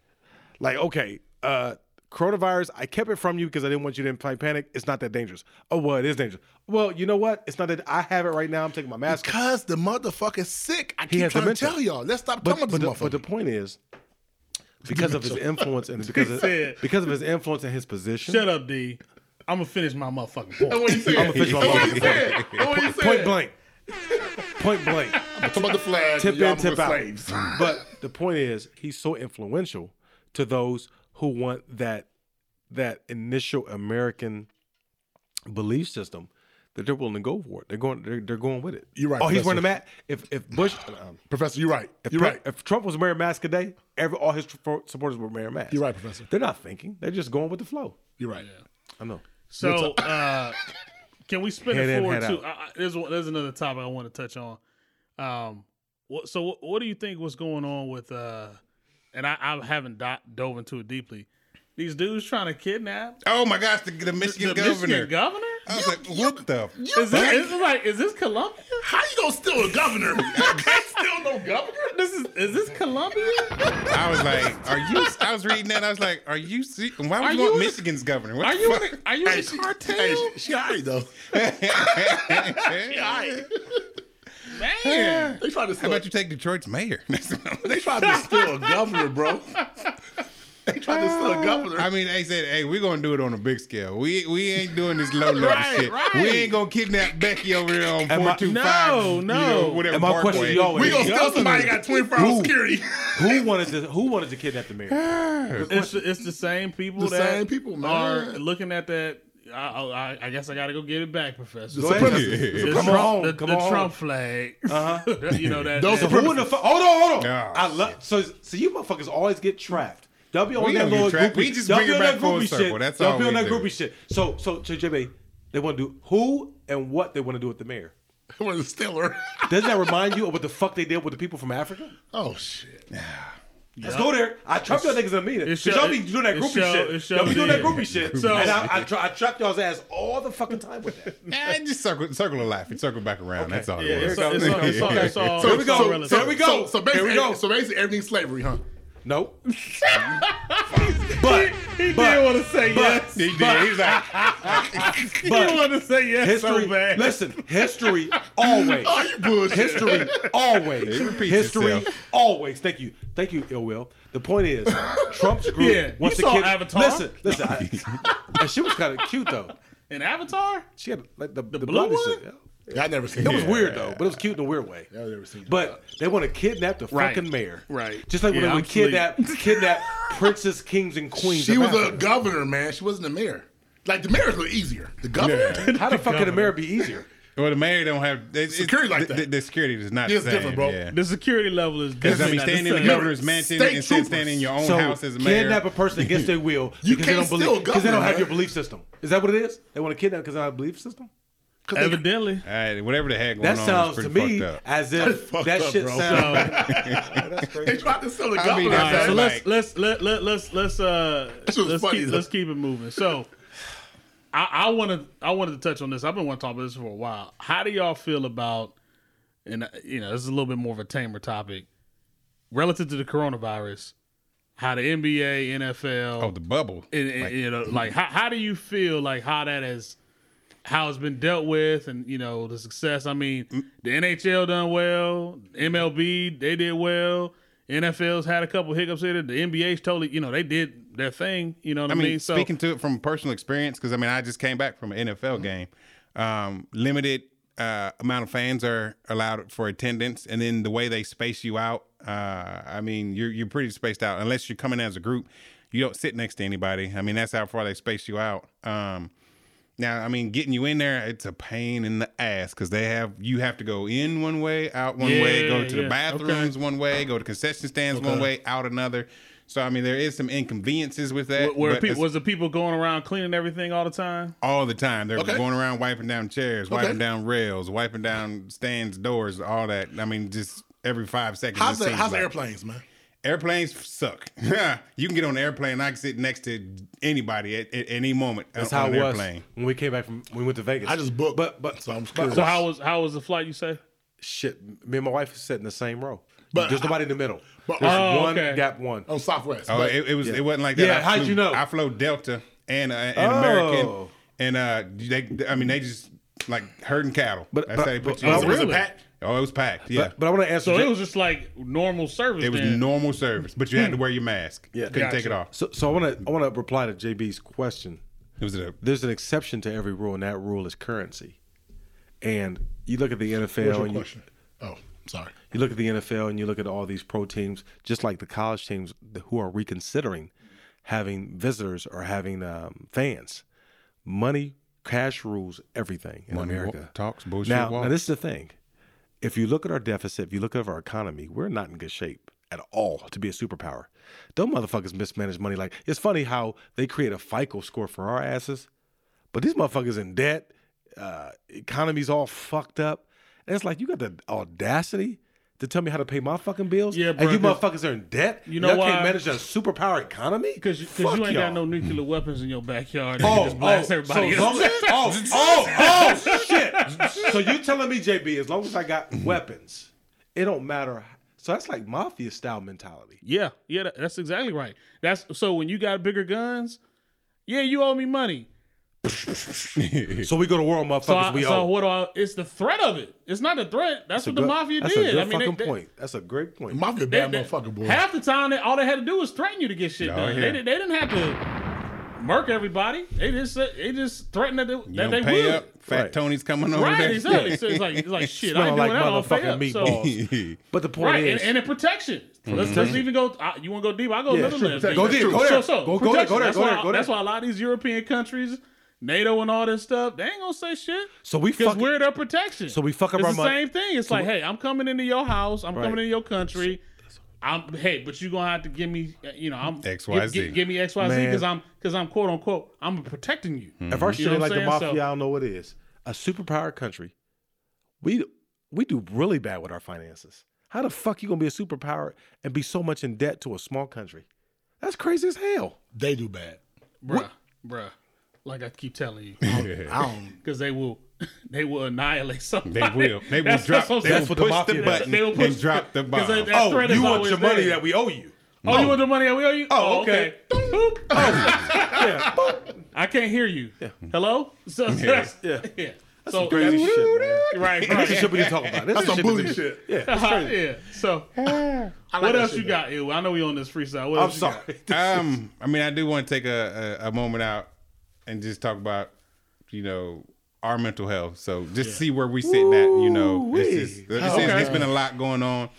Like, okay, uh, coronavirus. I kept it from you because I didn't want you to pa- panic. It's not that dangerous. Oh, well, it is dangerous. Well, you know what? It's not that. I have it right now. I'm taking my mask. off. Because the motherfucker's sick. I keep trying to tell y'all. Let's stop But, talking about the, this but the point is, because of his influence and <laughs> because of, said- because of his influence and his position. Shut up, D. I'm gonna finish my motherfucking point. That's what he said. I'm gonna finish my That's motherfucking said. point. That's what he said. Point blank. Point blank. Talk about the flag. tip in, tip out. slaves. <laughs> But the point is, he's so influential to those who want that that initial American belief system that they're willing to go for it. They're going. They're, they're going with it. You're right, Oh, he's wearing a mask. If if Bush, <sighs> um, Professor, you're right. if, You're Pre- right. if Trump was wearing a mask today, every all his tr- supporters were wearing masks. You're right, Professor. They're not thinking. They're just going with the flow. You're right. I know. So, uh, can we spin Head it in, forward head to? I, I- there's there's another topic I want to touch on. Um, what, so what, what do you think was going on with? Uh, and I, I haven't do- dove into it deeply. These dudes trying to kidnap Oh my gosh, the, the Michigan the governor. Michigan governor. I was like, what the? You Is this, is this like is this Colombia? How you gonna steal a governor? <laughs> Can't steal no governor. This is is this Colombia? I was like, are you? I was reading that. I was like, are you? See, why would Are you you want Michigan's governor? What Are you in a, are you in a cartel? Hey, she, she all right though. <laughs> Man. They tried to How about you take Detroit's mayor? <laughs> They tried to steal a governor, bro. They tried to steal a governor. I mean, they said, "Hey, we're gonna do it on a big scale. We we ain't doing this low level Right, shit. right. We ain't gonna kidnap Becky over here on Am I- four two five. No, you no. know, whatever And my Parkway. question to y'all we is, gonna steal somebody that got 24 hour Who? security. who wanted to who wanted to kidnap the mayor? It's it's the same people The that same people, man. are looking at that. I, I, I guess I got to go get it back, Professor. The The, supremacists. Come Trump, on, the, come the on. Trump flag. Uh-huh. <laughs> you know that. Those that- So who in the fuck? Hold on, hold on. Oh, I love so so you motherfuckers always get trapped. Y'all be on We that don't little trapped. groupie. We just y'all bring be it on back that full groupie circle. shit. That's y'all all be on that do. groupie shit. So so so JB, they want to do who and what they want to do with the mayor. <laughs> We're the stealer. Doesn't that <laughs> remind you of what the fuck they did with the people from Africa? Oh shit. Let's go there. I trapped y'all niggas in a meeting. it Because show- y'all be doing that it groupie show- shit. it show y'all be doing that did. groupie shit. So- and I, I, tra- I trapped y'all's ass all the fucking time with that. Nah, just circle circle of life and circle back around. That's all. Yeah, it it's, was. all- it's, all- it's, all- it's all. So, it's all so, relative. so, There we go. So, so basically, we go. so basically, everything's slavery, huh? Nope. <laughs> but he but- did want to say but- yes. He did. He was like, <laughs> He but wanted to say yes history. so bad. listen, history always. <laughs> Oh, you bullshit. History always. It History itself. always. Thank you. Thank you, Ill Will. The point is, Trump's group Yeah, wants you to saw kid- Avatar. Listen, listen. I, and she was kind of cute though. An Avatar? She had like the, the, blue one? shit. Yeah, I never seen It was weird though, but it was cute in a weird way. I never seen But they want to kidnap the Right. fucking mayor. Right. Just like when Yeah, they I'm would kidnap kidnap <laughs> princes, kings, and queens. She of was a Africa. governor, man. She wasn't a mayor. Like the mayor's a little easier. The governor, <laughs> How the fuck can a mayor be easier? well, the mayor don't have it's, Security like the, that. The, the security is not It's the same. different, bro. Yeah. The security level is Because I definitely mean, not the staying in the same. governor's mansion State instead of staying troopers. in your own So house as a mayor. kidnap a person against their <laughs> will You because they can't don't steal believe because they don't government, have your man. belief system. Is that what it is? They want to kidnap because they don't have a belief system. Evidently. All right, whatever the heck going That on sounds to me fucked up. as if fucked that up, shit bro. sounds. <laughs> <laughs> they tried to steal the I mean, governor. that's All right, so like- let's let's let let let's let's uh let's funny, keep though. let's keep it moving. So I, I wanted I wanted to touch on this. I've been wanting to talk about this for a while. How do y'all feel about and uh, you know, this is a little bit more of a tamer topic relative to the coronavirus, how the NBA, NFL, Oh, the bubble. and, and, you know, like how how do you feel like how that has how it's been dealt with and you know the success? I mean, the NHL done well, MLB they did well, NFL's had a couple hiccups it. The NBA's totally you know they did their thing. You know what I, mean, So speaking to it from personal experience, because I mean, I just came back from an NFL game. Um, limited uh, amount of fans are allowed for attendance, and then the way they space you out, uh, I mean, you're you're pretty spaced out unless you're coming as a group. You don't sit next to anybody. I mean, that's how far they space you out. Um, now, I mean, getting you in there, it's a pain in the ass because they have you have to go in one way, out one way, go to yeah, the bathrooms one way, go to concession stands one way, out another. So I mean, there is some inconveniences with that. where people, was the people going around cleaning everything all the time? all the time. They're Okay. going around wiping down chairs, wiping Okay. down rails, wiping down stands, doors, all that. I mean, just every five seconds. How's the how's like. airplanes, man? Airplanes suck. <laughs> you can get on an airplane. and I can sit next to anybody at, at any moment That's on how an it was airplane. when we came back from when we went to Vegas. I just booked, but but so I'm but- So how was how was the flight? You say? shit. Me and my wife sat in the same row. But there's I- nobody in the middle. but- there's Oh, one okay. gap one. on Southwest? Oh, but- it, it was. yeah. It wasn't like that. Yeah, I how'd flew- you know? I flew Delta and uh, and Oh. American, and uh, they. I mean, they just like herding cattle. But- That's but- how they put but- you. oh, in. was it really? Packed? Oh, it was packed. Yeah. But, but I want to answer. So J- it was just like normal service. it was then. normal service, but you had to wear your mask. Yeah. couldn't take it off. so, so I want to I want to reply to JB's question. It was a There's an exception to every rule, and that rule is currency. And you look at the NFL, and you, question? Oh, sorry. you look at the NFL, and you look at all these pro teams, just like the college teams who are reconsidering having visitors or having um, fans. Money, cash rules everything in Money America. wa- talks, bullshit Now, now, this is the thing. If you look at our deficit, if you look at our economy, we're not in good shape at all to be a superpower. Them motherfuckers mismanage money. Like it's funny how they create a FICO score for our asses, but these motherfuckers in debt, uh, economy's all fucked up. And it's like you got the audacity to tell me how to pay my fucking bills. Yeah, bro. and bro, you 'cause- motherfuckers are in debt. You know what? Y'all why? can't manage a superpower economy Because you, you ain't y'all. got no nuclear weapons in your backyard. You Oh, can just blast oh, everybody so long as- oh, <laughs> oh, oh, shit. So you telling me, JB, as long as I got mm-hmm. weapons, it don't matter. So that's like mafia style mentality. Yeah, yeah, that's exactly right. That's so when you got bigger guns, yeah, you owe me money, <laughs> So we go to war on motherfuckers So, I, we so owe. what do I, it's the threat of it. It's not the threat. That's, what a the good- mafia that's did. a good I mean, fucking they, they- point. That's a great point. Mafia they- bad they- motherfucker, boy. Half the time, they, all they had to do was threaten you to get shit Oh, done. yeah. They, didn't- they didn't have to murk everybody. They just said- they just threatened that, they, You that they pay would. up. Fat Right. Tony's coming over Right, there. exactly. So it's like <laughs> it's like shit. I Smelling ain't doing like that. I'll pay motherfucking up. So. <laughs> But the point right, is, and, and in protection. Let's, let's even go. Uh, you want to go deep? I'll go Yeah, another sure, level. go deep, go there. So, so, Go- go there, go protection. there, That's go why- there, go there. That's why a lot of these European countries, NATO and all this stuff, they ain't gonna say shit. So we because fuck- we're their protection. So we fuck up it's our the mon- same thing. It's like, hey, I'm coming into your house. I'm Right. coming into your country. I'm hey, but you gonna have to give me, uh, you know, I'm XYZ. Give, give, give me X Y Z because I'm because I'm quote unquote I'm protecting you. if our You shit know ain't what like I'm the mafia, So- I don't know what it is. A superpower country, we we do really bad with our finances. How the fuck you gonna be a superpower and be so much in debt to a small country? That's crazy as hell. They do bad. bruh, bruh. Like I keep telling you, <laughs> I don't. because they will, <laughs> they will annihilate somebody. They will. They will That's- drop. that's what They will what the push mafia the button They will push- and drop the 'Cause they- bomb. that threat is always there. we owe you. Oh, you want the money that we owe you? Oh, okay. <laughs> Boop. I can't hear you. Hello? So, that's, yeah. yeah. So, Crazy that's- shit, man. Right, This is right. shit we need to talk about. This That's some shit booty we- shit. Yeah, it's crazy. yeah. So, like what else shit, you got? Ew, I know we on this freestyle. What I'm else you got? sorry. um, I mean, I do want to take a, a, a moment out and just talk about, you know, our mental health. So just see where we sitting at. You know, it's, just, it's, it's- Okay. it's been a lot going on.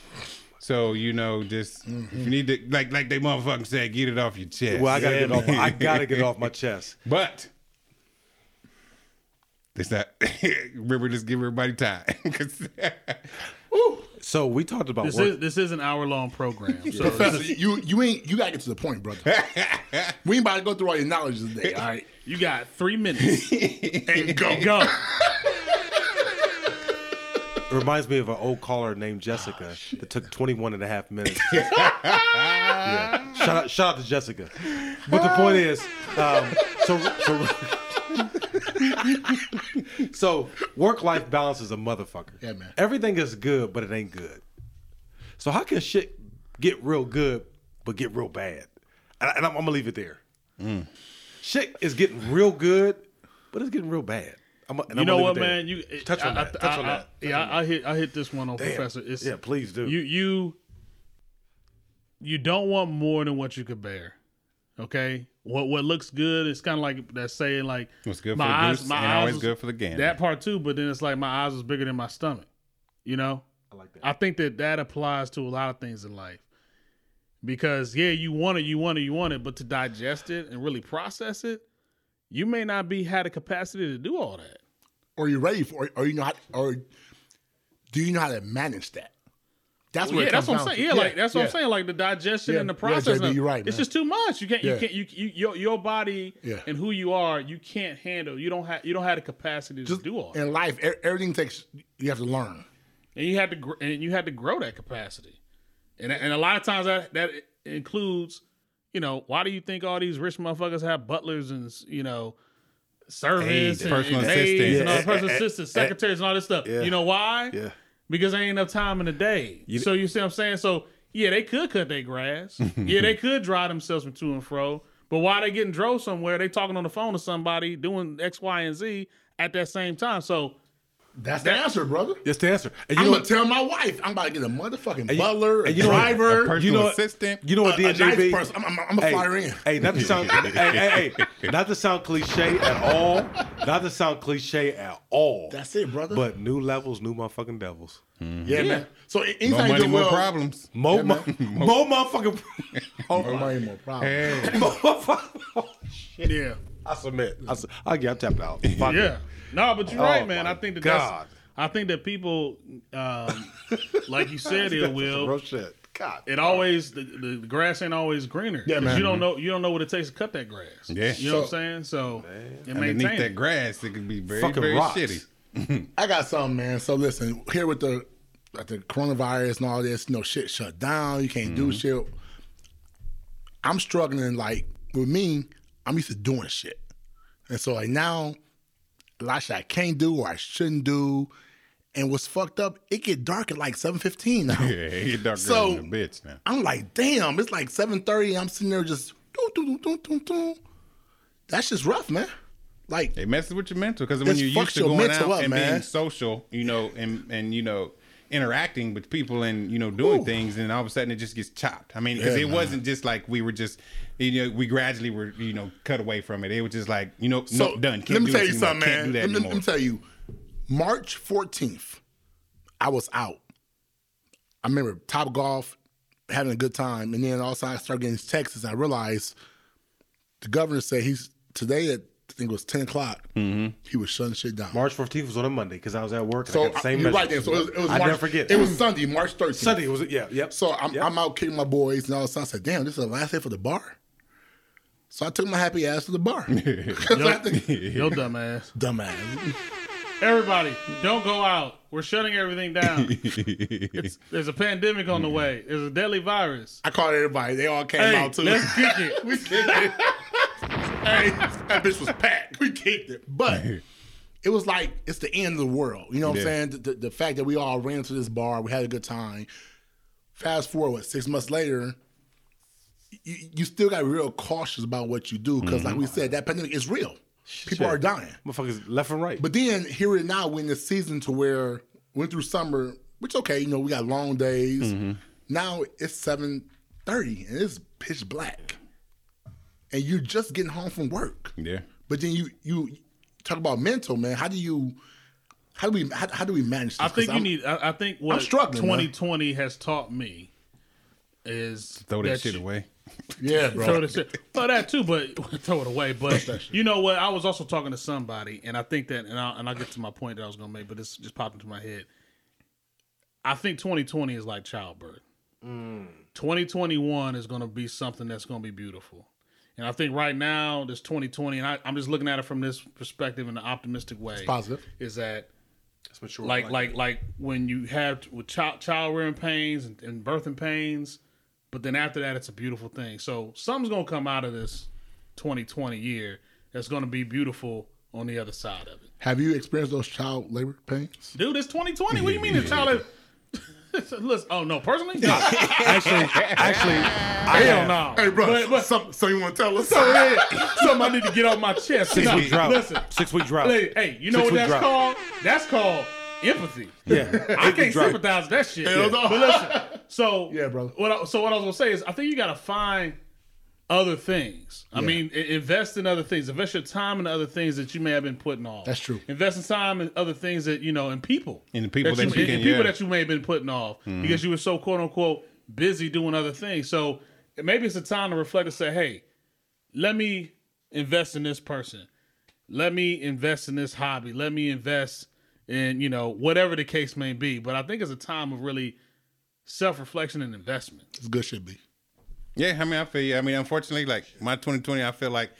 So you know, just Mm-hmm. if you need to, like like they motherfucking said, get it off your chest. Well, I gotta get off. I <laughs> gotta get off my chest. But it's not. <laughs> remember, just give everybody time. <laughs> So we talked about This work. is this is an hour long program. So Professor, you you ain't you gotta get to the point, brother. we ain't about to go through all your knowledge today. All right, you got three minutes. and go. <laughs> Go. It reminds me of an old caller named Jessica that took 21 and a half minutes. <laughs> yeah. Shout out, shout out to Jessica. But the point is, um, so so, <laughs> so work life balance is a motherfucker. Yeah, man. Everything is good, but it ain't good. So how can shit get real good but get real bad? And, I- and I'm, I'm gonna leave it there. Shit is getting real good, but it's getting real bad. I'm, and You I'm know what, leave it there. man? You Touch on I- that. I- Touch on that. I- yeah, I, I hit I hit this one on Damn. Professor. It's, yeah, please do. You you you don't want more than what you could bear. Okay, what what looks good is kind of like that saying like What's good for my the eyes, goose my eyes always was- good for the gander. That part too, but then it's like my eyes was bigger than my stomach. You know, I like that. I think that that applies to a lot of things in life. Because yeah, you want it, you want it, you want it, but to digest it and really process it, you may not be had the capacity to do all that. Or you ready for it, or you know how, or do you know how to manage that? That's Well, what yeah, that's what I'm saying. to. Yeah, like that's what yeah. I'm saying. Like the digestion Yeah. and the Yeah, process. JB, you're right, It's man. just too much. You can't. You can't. You, you your your body Yeah. and who you are. You can't handle. You don't have. You don't have the capacity to Just do all. that. in life, e- everything takes. You have to learn. And you had to. gr- And you had to grow that capacity. And and a lot of times that that includes. You know, why do you think all these rich motherfuckers have butlers and you know, servants and, personal and assistants. and all Yeah. personal assistants, secretaries, and all this stuff? yeah. You know why? Yeah. because there ain't enough time in the day. You, so you see what I'm saying? So yeah, they could cut their grass. <laughs> yeah, they could drive themselves from to and fro. But while they getting drove somewhere, they talking on the phone to somebody doing X, Y, and Z at that same time. So That's the answer, brother. That's the answer. And you I'm know gonna tell my wife I'm about to get a motherfucking you- butler, a and you know what? driver, a personal you know what- assistant. You know what, a, a nice DJB? person. I'm, I'm, I'm gonna Hey, fly her in. hey, not to <laughs> sound, hey, hey, hey, not to sound cliche at all, not to sound cliche at all. That's it, brother. But new levels, new motherfucking devils. Mm-hmm. yeah, man. So no anytime you money, do more well, problems. More, mo- <laughs> more motherfucking. <laughs> Oh more money, more problems. more motherfucking- yeah, I submit. I, su- I get. I'm tapped out. Fuck yeah. It. No, but you're Oh, right, man. I think that God. that's. I think that people, um, <laughs> like you said, it Real will. shit. God. It always the, the grass ain't always greener. Yeah, 'Cause man. You don't know you don't know what it takes to cut that grass. Yeah. you know what I'm saying. So and Underneath that grass, it can be very, Fucking very rocks. shitty. <laughs> I got something, man. So listen, here with the like the coronavirus and all this, you know, shit shut down. You can't do shit. I'm struggling. Like with me, I'm used to doing shit, and so like now, a lot of shit I can't do or I shouldn't do. And what's fucked up? It get dark at like seven fifteen now. <laughs> Yeah, you darker So- than a bitch now. I'm like, damn, it's like seven thirty. I'm sitting there just, doo, doo, doo. that's just rough, man. Like It messes with your mental because when you're used to going out up, and man. being social, you know, and and you know, interacting with people and you know doing Ooh. things, and all of a sudden it just gets chopped. I mean, because Yeah, it man. wasn't just like we were just, you know, we gradually were you know cut away from it. It was just like you know, So no, done. Can't let me tell you something, man. Let me, let me tell you, March 14th, I was out. I remember Top Golf having a good time, and then also I started getting texts. And I realized the governor said he's today at I think it was 10 o'clock. Mm-hmm. He was shutting shit down. March 14th was on a Monday because I was at work. And so I got the same you're right message. there. So it was, it was I March, never forget. It was Sunday, March 13th. Sunday. Was it? Yeah. Yep. So I'm, Yep. I'm out kicking my boys, and all of a sudden I said, "Damn, this is the last day for the bar." So I took my happy ass to the bar. <laughs> <laughs> I think- Yo, dumbass. Dumbass. Everybody, don't go out. We're shutting everything down. <laughs> It's, there's a pandemic on the way. There's a deadly virus. I called everybody. They all came Hey, out too. let's kick it. we kicked it. Hey, that bitch was packed. We kicked it. But it was like it's the end of the world. You know what Yeah. I'm saying? The, the, the fact that we all ran to this bar, we had a good time. Fast forward, what, six months later, you, you still got real cautious about what you do because, like we said, that pandemic is real. People are dying. Motherfuckers left and right. But then here it now, we're in the season to where went through summer, which okay, you know, we got long days. Mm-hmm. Now it's seven thirty and it's pitch black, and you're just getting home from work. yeah. But then you you talk about mental, man. How do you how do we how, how do we manage? This? I think you I'm- need. I, I think what struggling, man. 2020 has taught me is Throw that, that shit you- away. <laughs> yeah, bro. Throw that shit. Well, that too, but <laughs> throw it away. But you know what? I was also talking to somebody, and I think that, and I'll, and I'll get to my point that I was going to make, but this just popped into my head. I think 2020 is like childbirth. Mm. 2021 is going to be something that's going to be beautiful. And I think right now, this 2020, and I, I'm just looking at it from this perspective in an optimistic way. positive. Is that That's mature. like like like when you have with child child rearing pains and, and birthing pains, but then after that it's a beautiful thing. So something's gonna come out of this 2020 year that's gonna be beautiful on the other side of it. Have you experienced those child labor pains? Dude, it's 2020. What do you mean the <laughs> child? labor- <laughs> Listen, oh no, personally, no. <laughs> actually, actually, I hell have. no. Hey, bro. But, but some, so you want to tell us? something I need to get off my chest. Six No, week drought. Listen, Six week drought. hey, hey, you know Six what that's drought. called? That's called empathy. Yeah. <laughs> I can't drought. sympathize with that shit. Hell no. But listen, so Yeah, brother. What I, so what I was gonna say is, I think you gotta find other things. I Yeah. mean, invest in other things. Invest your time in other things that you may have been putting off. That's true. Invest in time in other things that you know, and people, In the people that you in- can- in people yeah. Mm-hmm. that you may have been putting off because you were so quote unquote busy doing other things. So maybe it's a time to reflect and say, hey, let me invest in this person. Let me invest in this hobby. Let me invest in, you know, whatever the case may be. But I think it's a time of really self reflection and investment. It's good shit, B. Yeah, I mean, I feel you. I mean, unfortunately, like my 2020, I feel like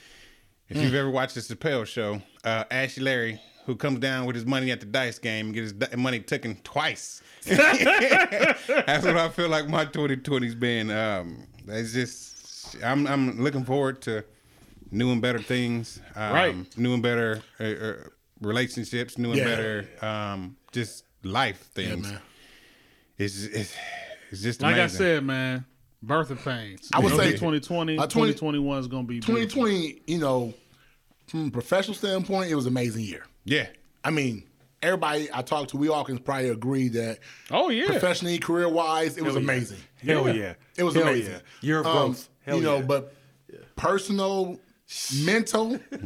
if you've ever watched the Chappelle show, uh, Ashy Larry, who comes down with his money at the dice game and gets his money taken twice. <laughs> That's what I feel like my 2020's been. Um, it's just, I'm, I'm looking forward to new and better things. Um, Right. New and better uh, uh, relationships, new and Yeah. better, um, just life Yeah, things. man. It's, it's, it's just Like I said, man, birthing pains. I would Don't say- get 2020, Uh, 20 2021 is going to be beautiful. 2020, you know, from a professional standpoint, it was an amazing year. Yeah. I mean, everybody I talked to, we all can probably agree that Oh, yeah. professionally, career wise, it was amazing. Hell yeah. It was Hell amazing. Yeah. Year of Um, growth. Hell you know, yeah. but personal, mental, <laughs>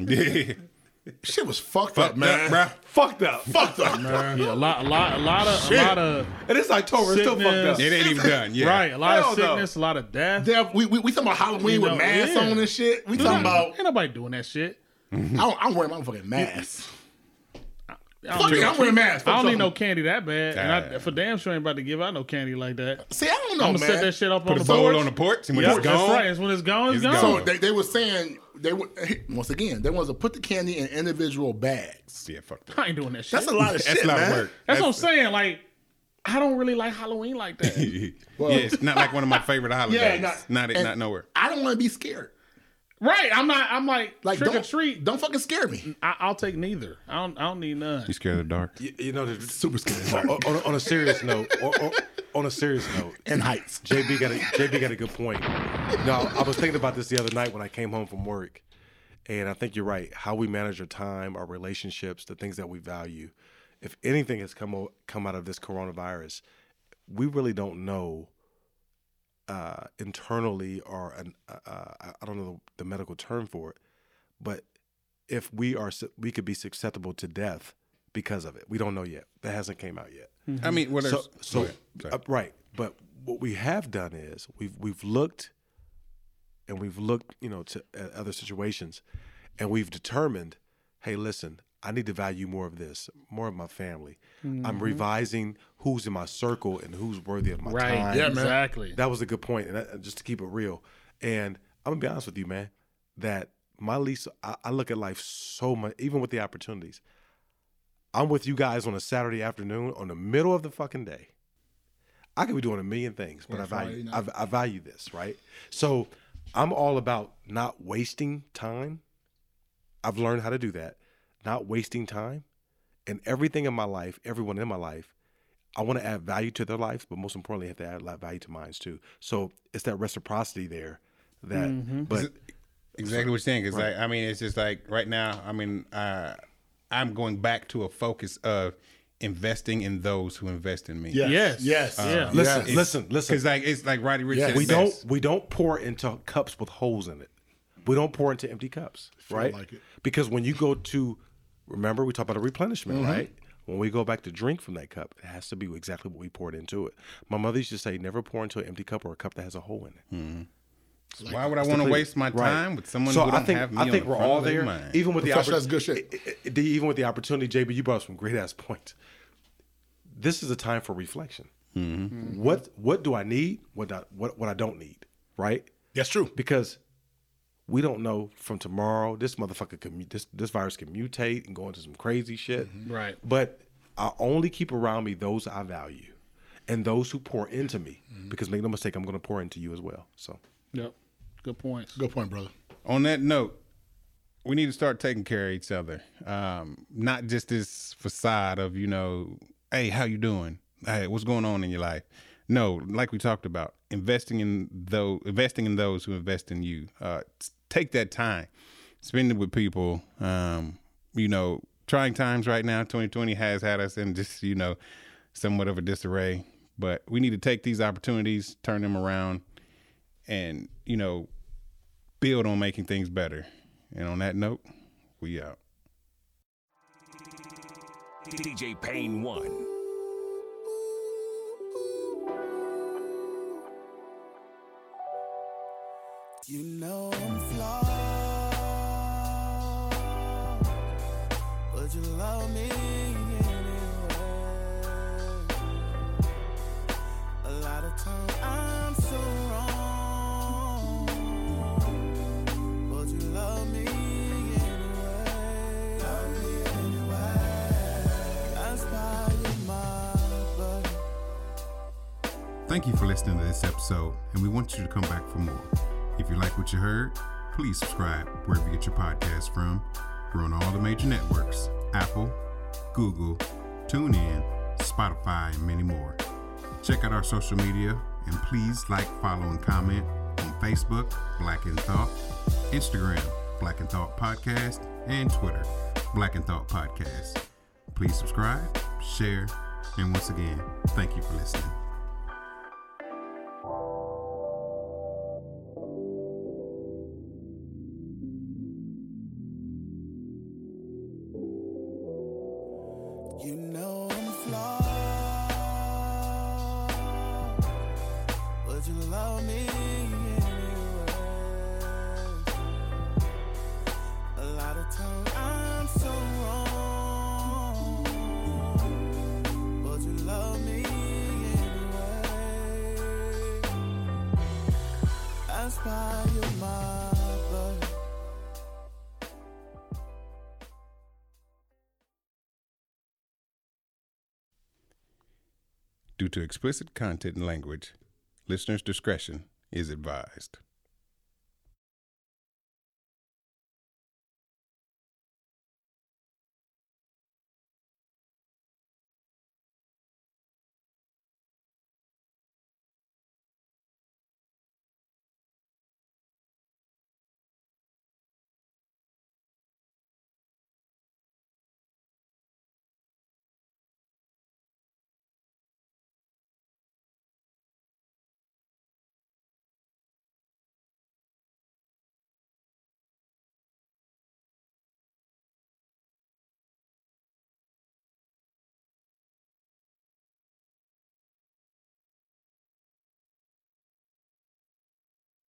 shit was fucked, up, man. bruh. fucked up. Fucked up, man. Yeah, a lot, a lot, a lot of, Shit. a lot of, And it's October. It's still fucked up. It ain't even done. Yeah. right, a lot Hell of no. sickness, a lot of death. There- we, we, we talking about Halloween You with masks yeah. on and shit. We talking about. Ain't nobody doing that shit. I don't, I'm wearing my fucking mask. I don't Fuck need it, no- I'm wearing masks. I don't need no candy that bad, and I, for damn sure ain't about to give out no candy like that. See, I don't know, I'm gonna man. set that shit up Put on a the bowl porch. on the porch and when Yep, it's that's gone. right. It's when it's gone, it's, It's gone. So gone. they, they were saying they would once again they wanted to put the candy in individual bags. Yeah, fuck that. I ain't doing that shit. That's a lot of That's shit, a lot man. of work. That's what I'm saying. Like, I don't really like Halloween like that. <laughs> yeah, it's not like one of my favorite <laughs> holidays. Yeah, not, not- it, and not nowhere. I don't want to be scared. Right? I'm not. I'm like, Like trick or don't treat. Don't fucking scare me. I, I'll take neither. I don't. I don't need none. You scared of the dark? You, you know, the, Super scared. on, on, on a serious note, on, on, on a serious note, and heights. JB got a JB got a good point. No, I was thinking about this the other night when I came home from work, And I think you're right. How we manage our time, our relationships, the things that we value. If anything has come come out of this coronavirus, we really don't know uh, internally or an, uh, uh, I don't know the, the medical term for it, but if we are we could be susceptible to death because of it. We don't know yet. That hasn't came out yet. I mean, what So, so Go ahead. Uh, right, but what we have done is we've we've looked, and we've looked, you know, to at other situations, and we've determined, hey, listen, I need to value more of this, more of my family. I'm revising who's in my circle and who's worthy of my Right. time. Yeah, man. exactly. That was a good point. point, and that, just to keep it real. And I'm gonna be honest with you, man, that my least I, I look at life so much, even with the opportunities. I'm with you guys on a Saturday afternoon, on the middle of the fucking day. I could be doing a million things, but Or I value, Friday I, I value this, right? So I'm all about not wasting time. I've learned how to do that, not wasting time, and everything in my life, everyone in my life, I want to add value to their lives, but most importantly, I have to add a lot of value to mine too. So it's that reciprocity there. That, but exactly what you're saying. Because I mean, it's just like right now. I mean, uh, I'm going back to a focus of investing in those who invest in me. Yes. Yes. Yes. Yeah. listen, Yes. listen, listen. Because like it's like Roddy Ricch Yes. we don't best. we don't pour into cups with holes in it. We don't pour into empty cups, right? like it. Because when you go to remember we talked about a replenishment, Mm-hmm. right? When we go back to drink from that cup, it has to be exactly what we poured into it. My mother used to say, "Never pour into an empty cup or a cup that has a hole in it." Why would I want to waste my Right. time with someone so who don't I think, have me I think the we're all there, mind? even with the Professor, opportunity. that's good shit. Even with the opportunity, JB, you brought up some great ass points. This is a time for reflection. Mm-hmm. What what do I need? What I, what what I don't need? Right? That's true. because we don't know from tomorrow. This motherfucker can this this virus can mutate and go into some crazy shit. Right. But I only keep around me those I value, and those who pour into me. Because make no mistake, I'm going to pour into you as well. So Yep. Good points. Good point, brother. on that note, we need to start taking care of each other. Um, not just this facade of you know, hey, how you doing? Hey, what's going on in your life? No, like we talked about, investing in those, investing in those who invest in you. Uh, s- take that time, spend it with people. Um, you know, trying times right now. 2020 has had us in just you know, somewhat of a disarray. But we need to take these opportunities, turn them around, and you know, build on making things better. And on that note, we out. DJ Payne 1. You know I'm flawed, but you love me anyway. A lot of times I'm so wrong, but you love me anyway. Love me anyway. That's why you're my. Thank you for listening to this episode, and we want you to come back for more. If you like what you heard, please subscribe wherever you get your podcast from. We're on all the major networks Apple, Google, TuneIn, Spotify, and many more. Check out our social media and please like, follow, and comment on Facebook, Black and Thought, Instagram, Black and Thought Podcast, and Twitter, Black and Thought Podcast. Please subscribe, share, and once again, thank you for listening. Explicit content and language, listeners' discretion is advised.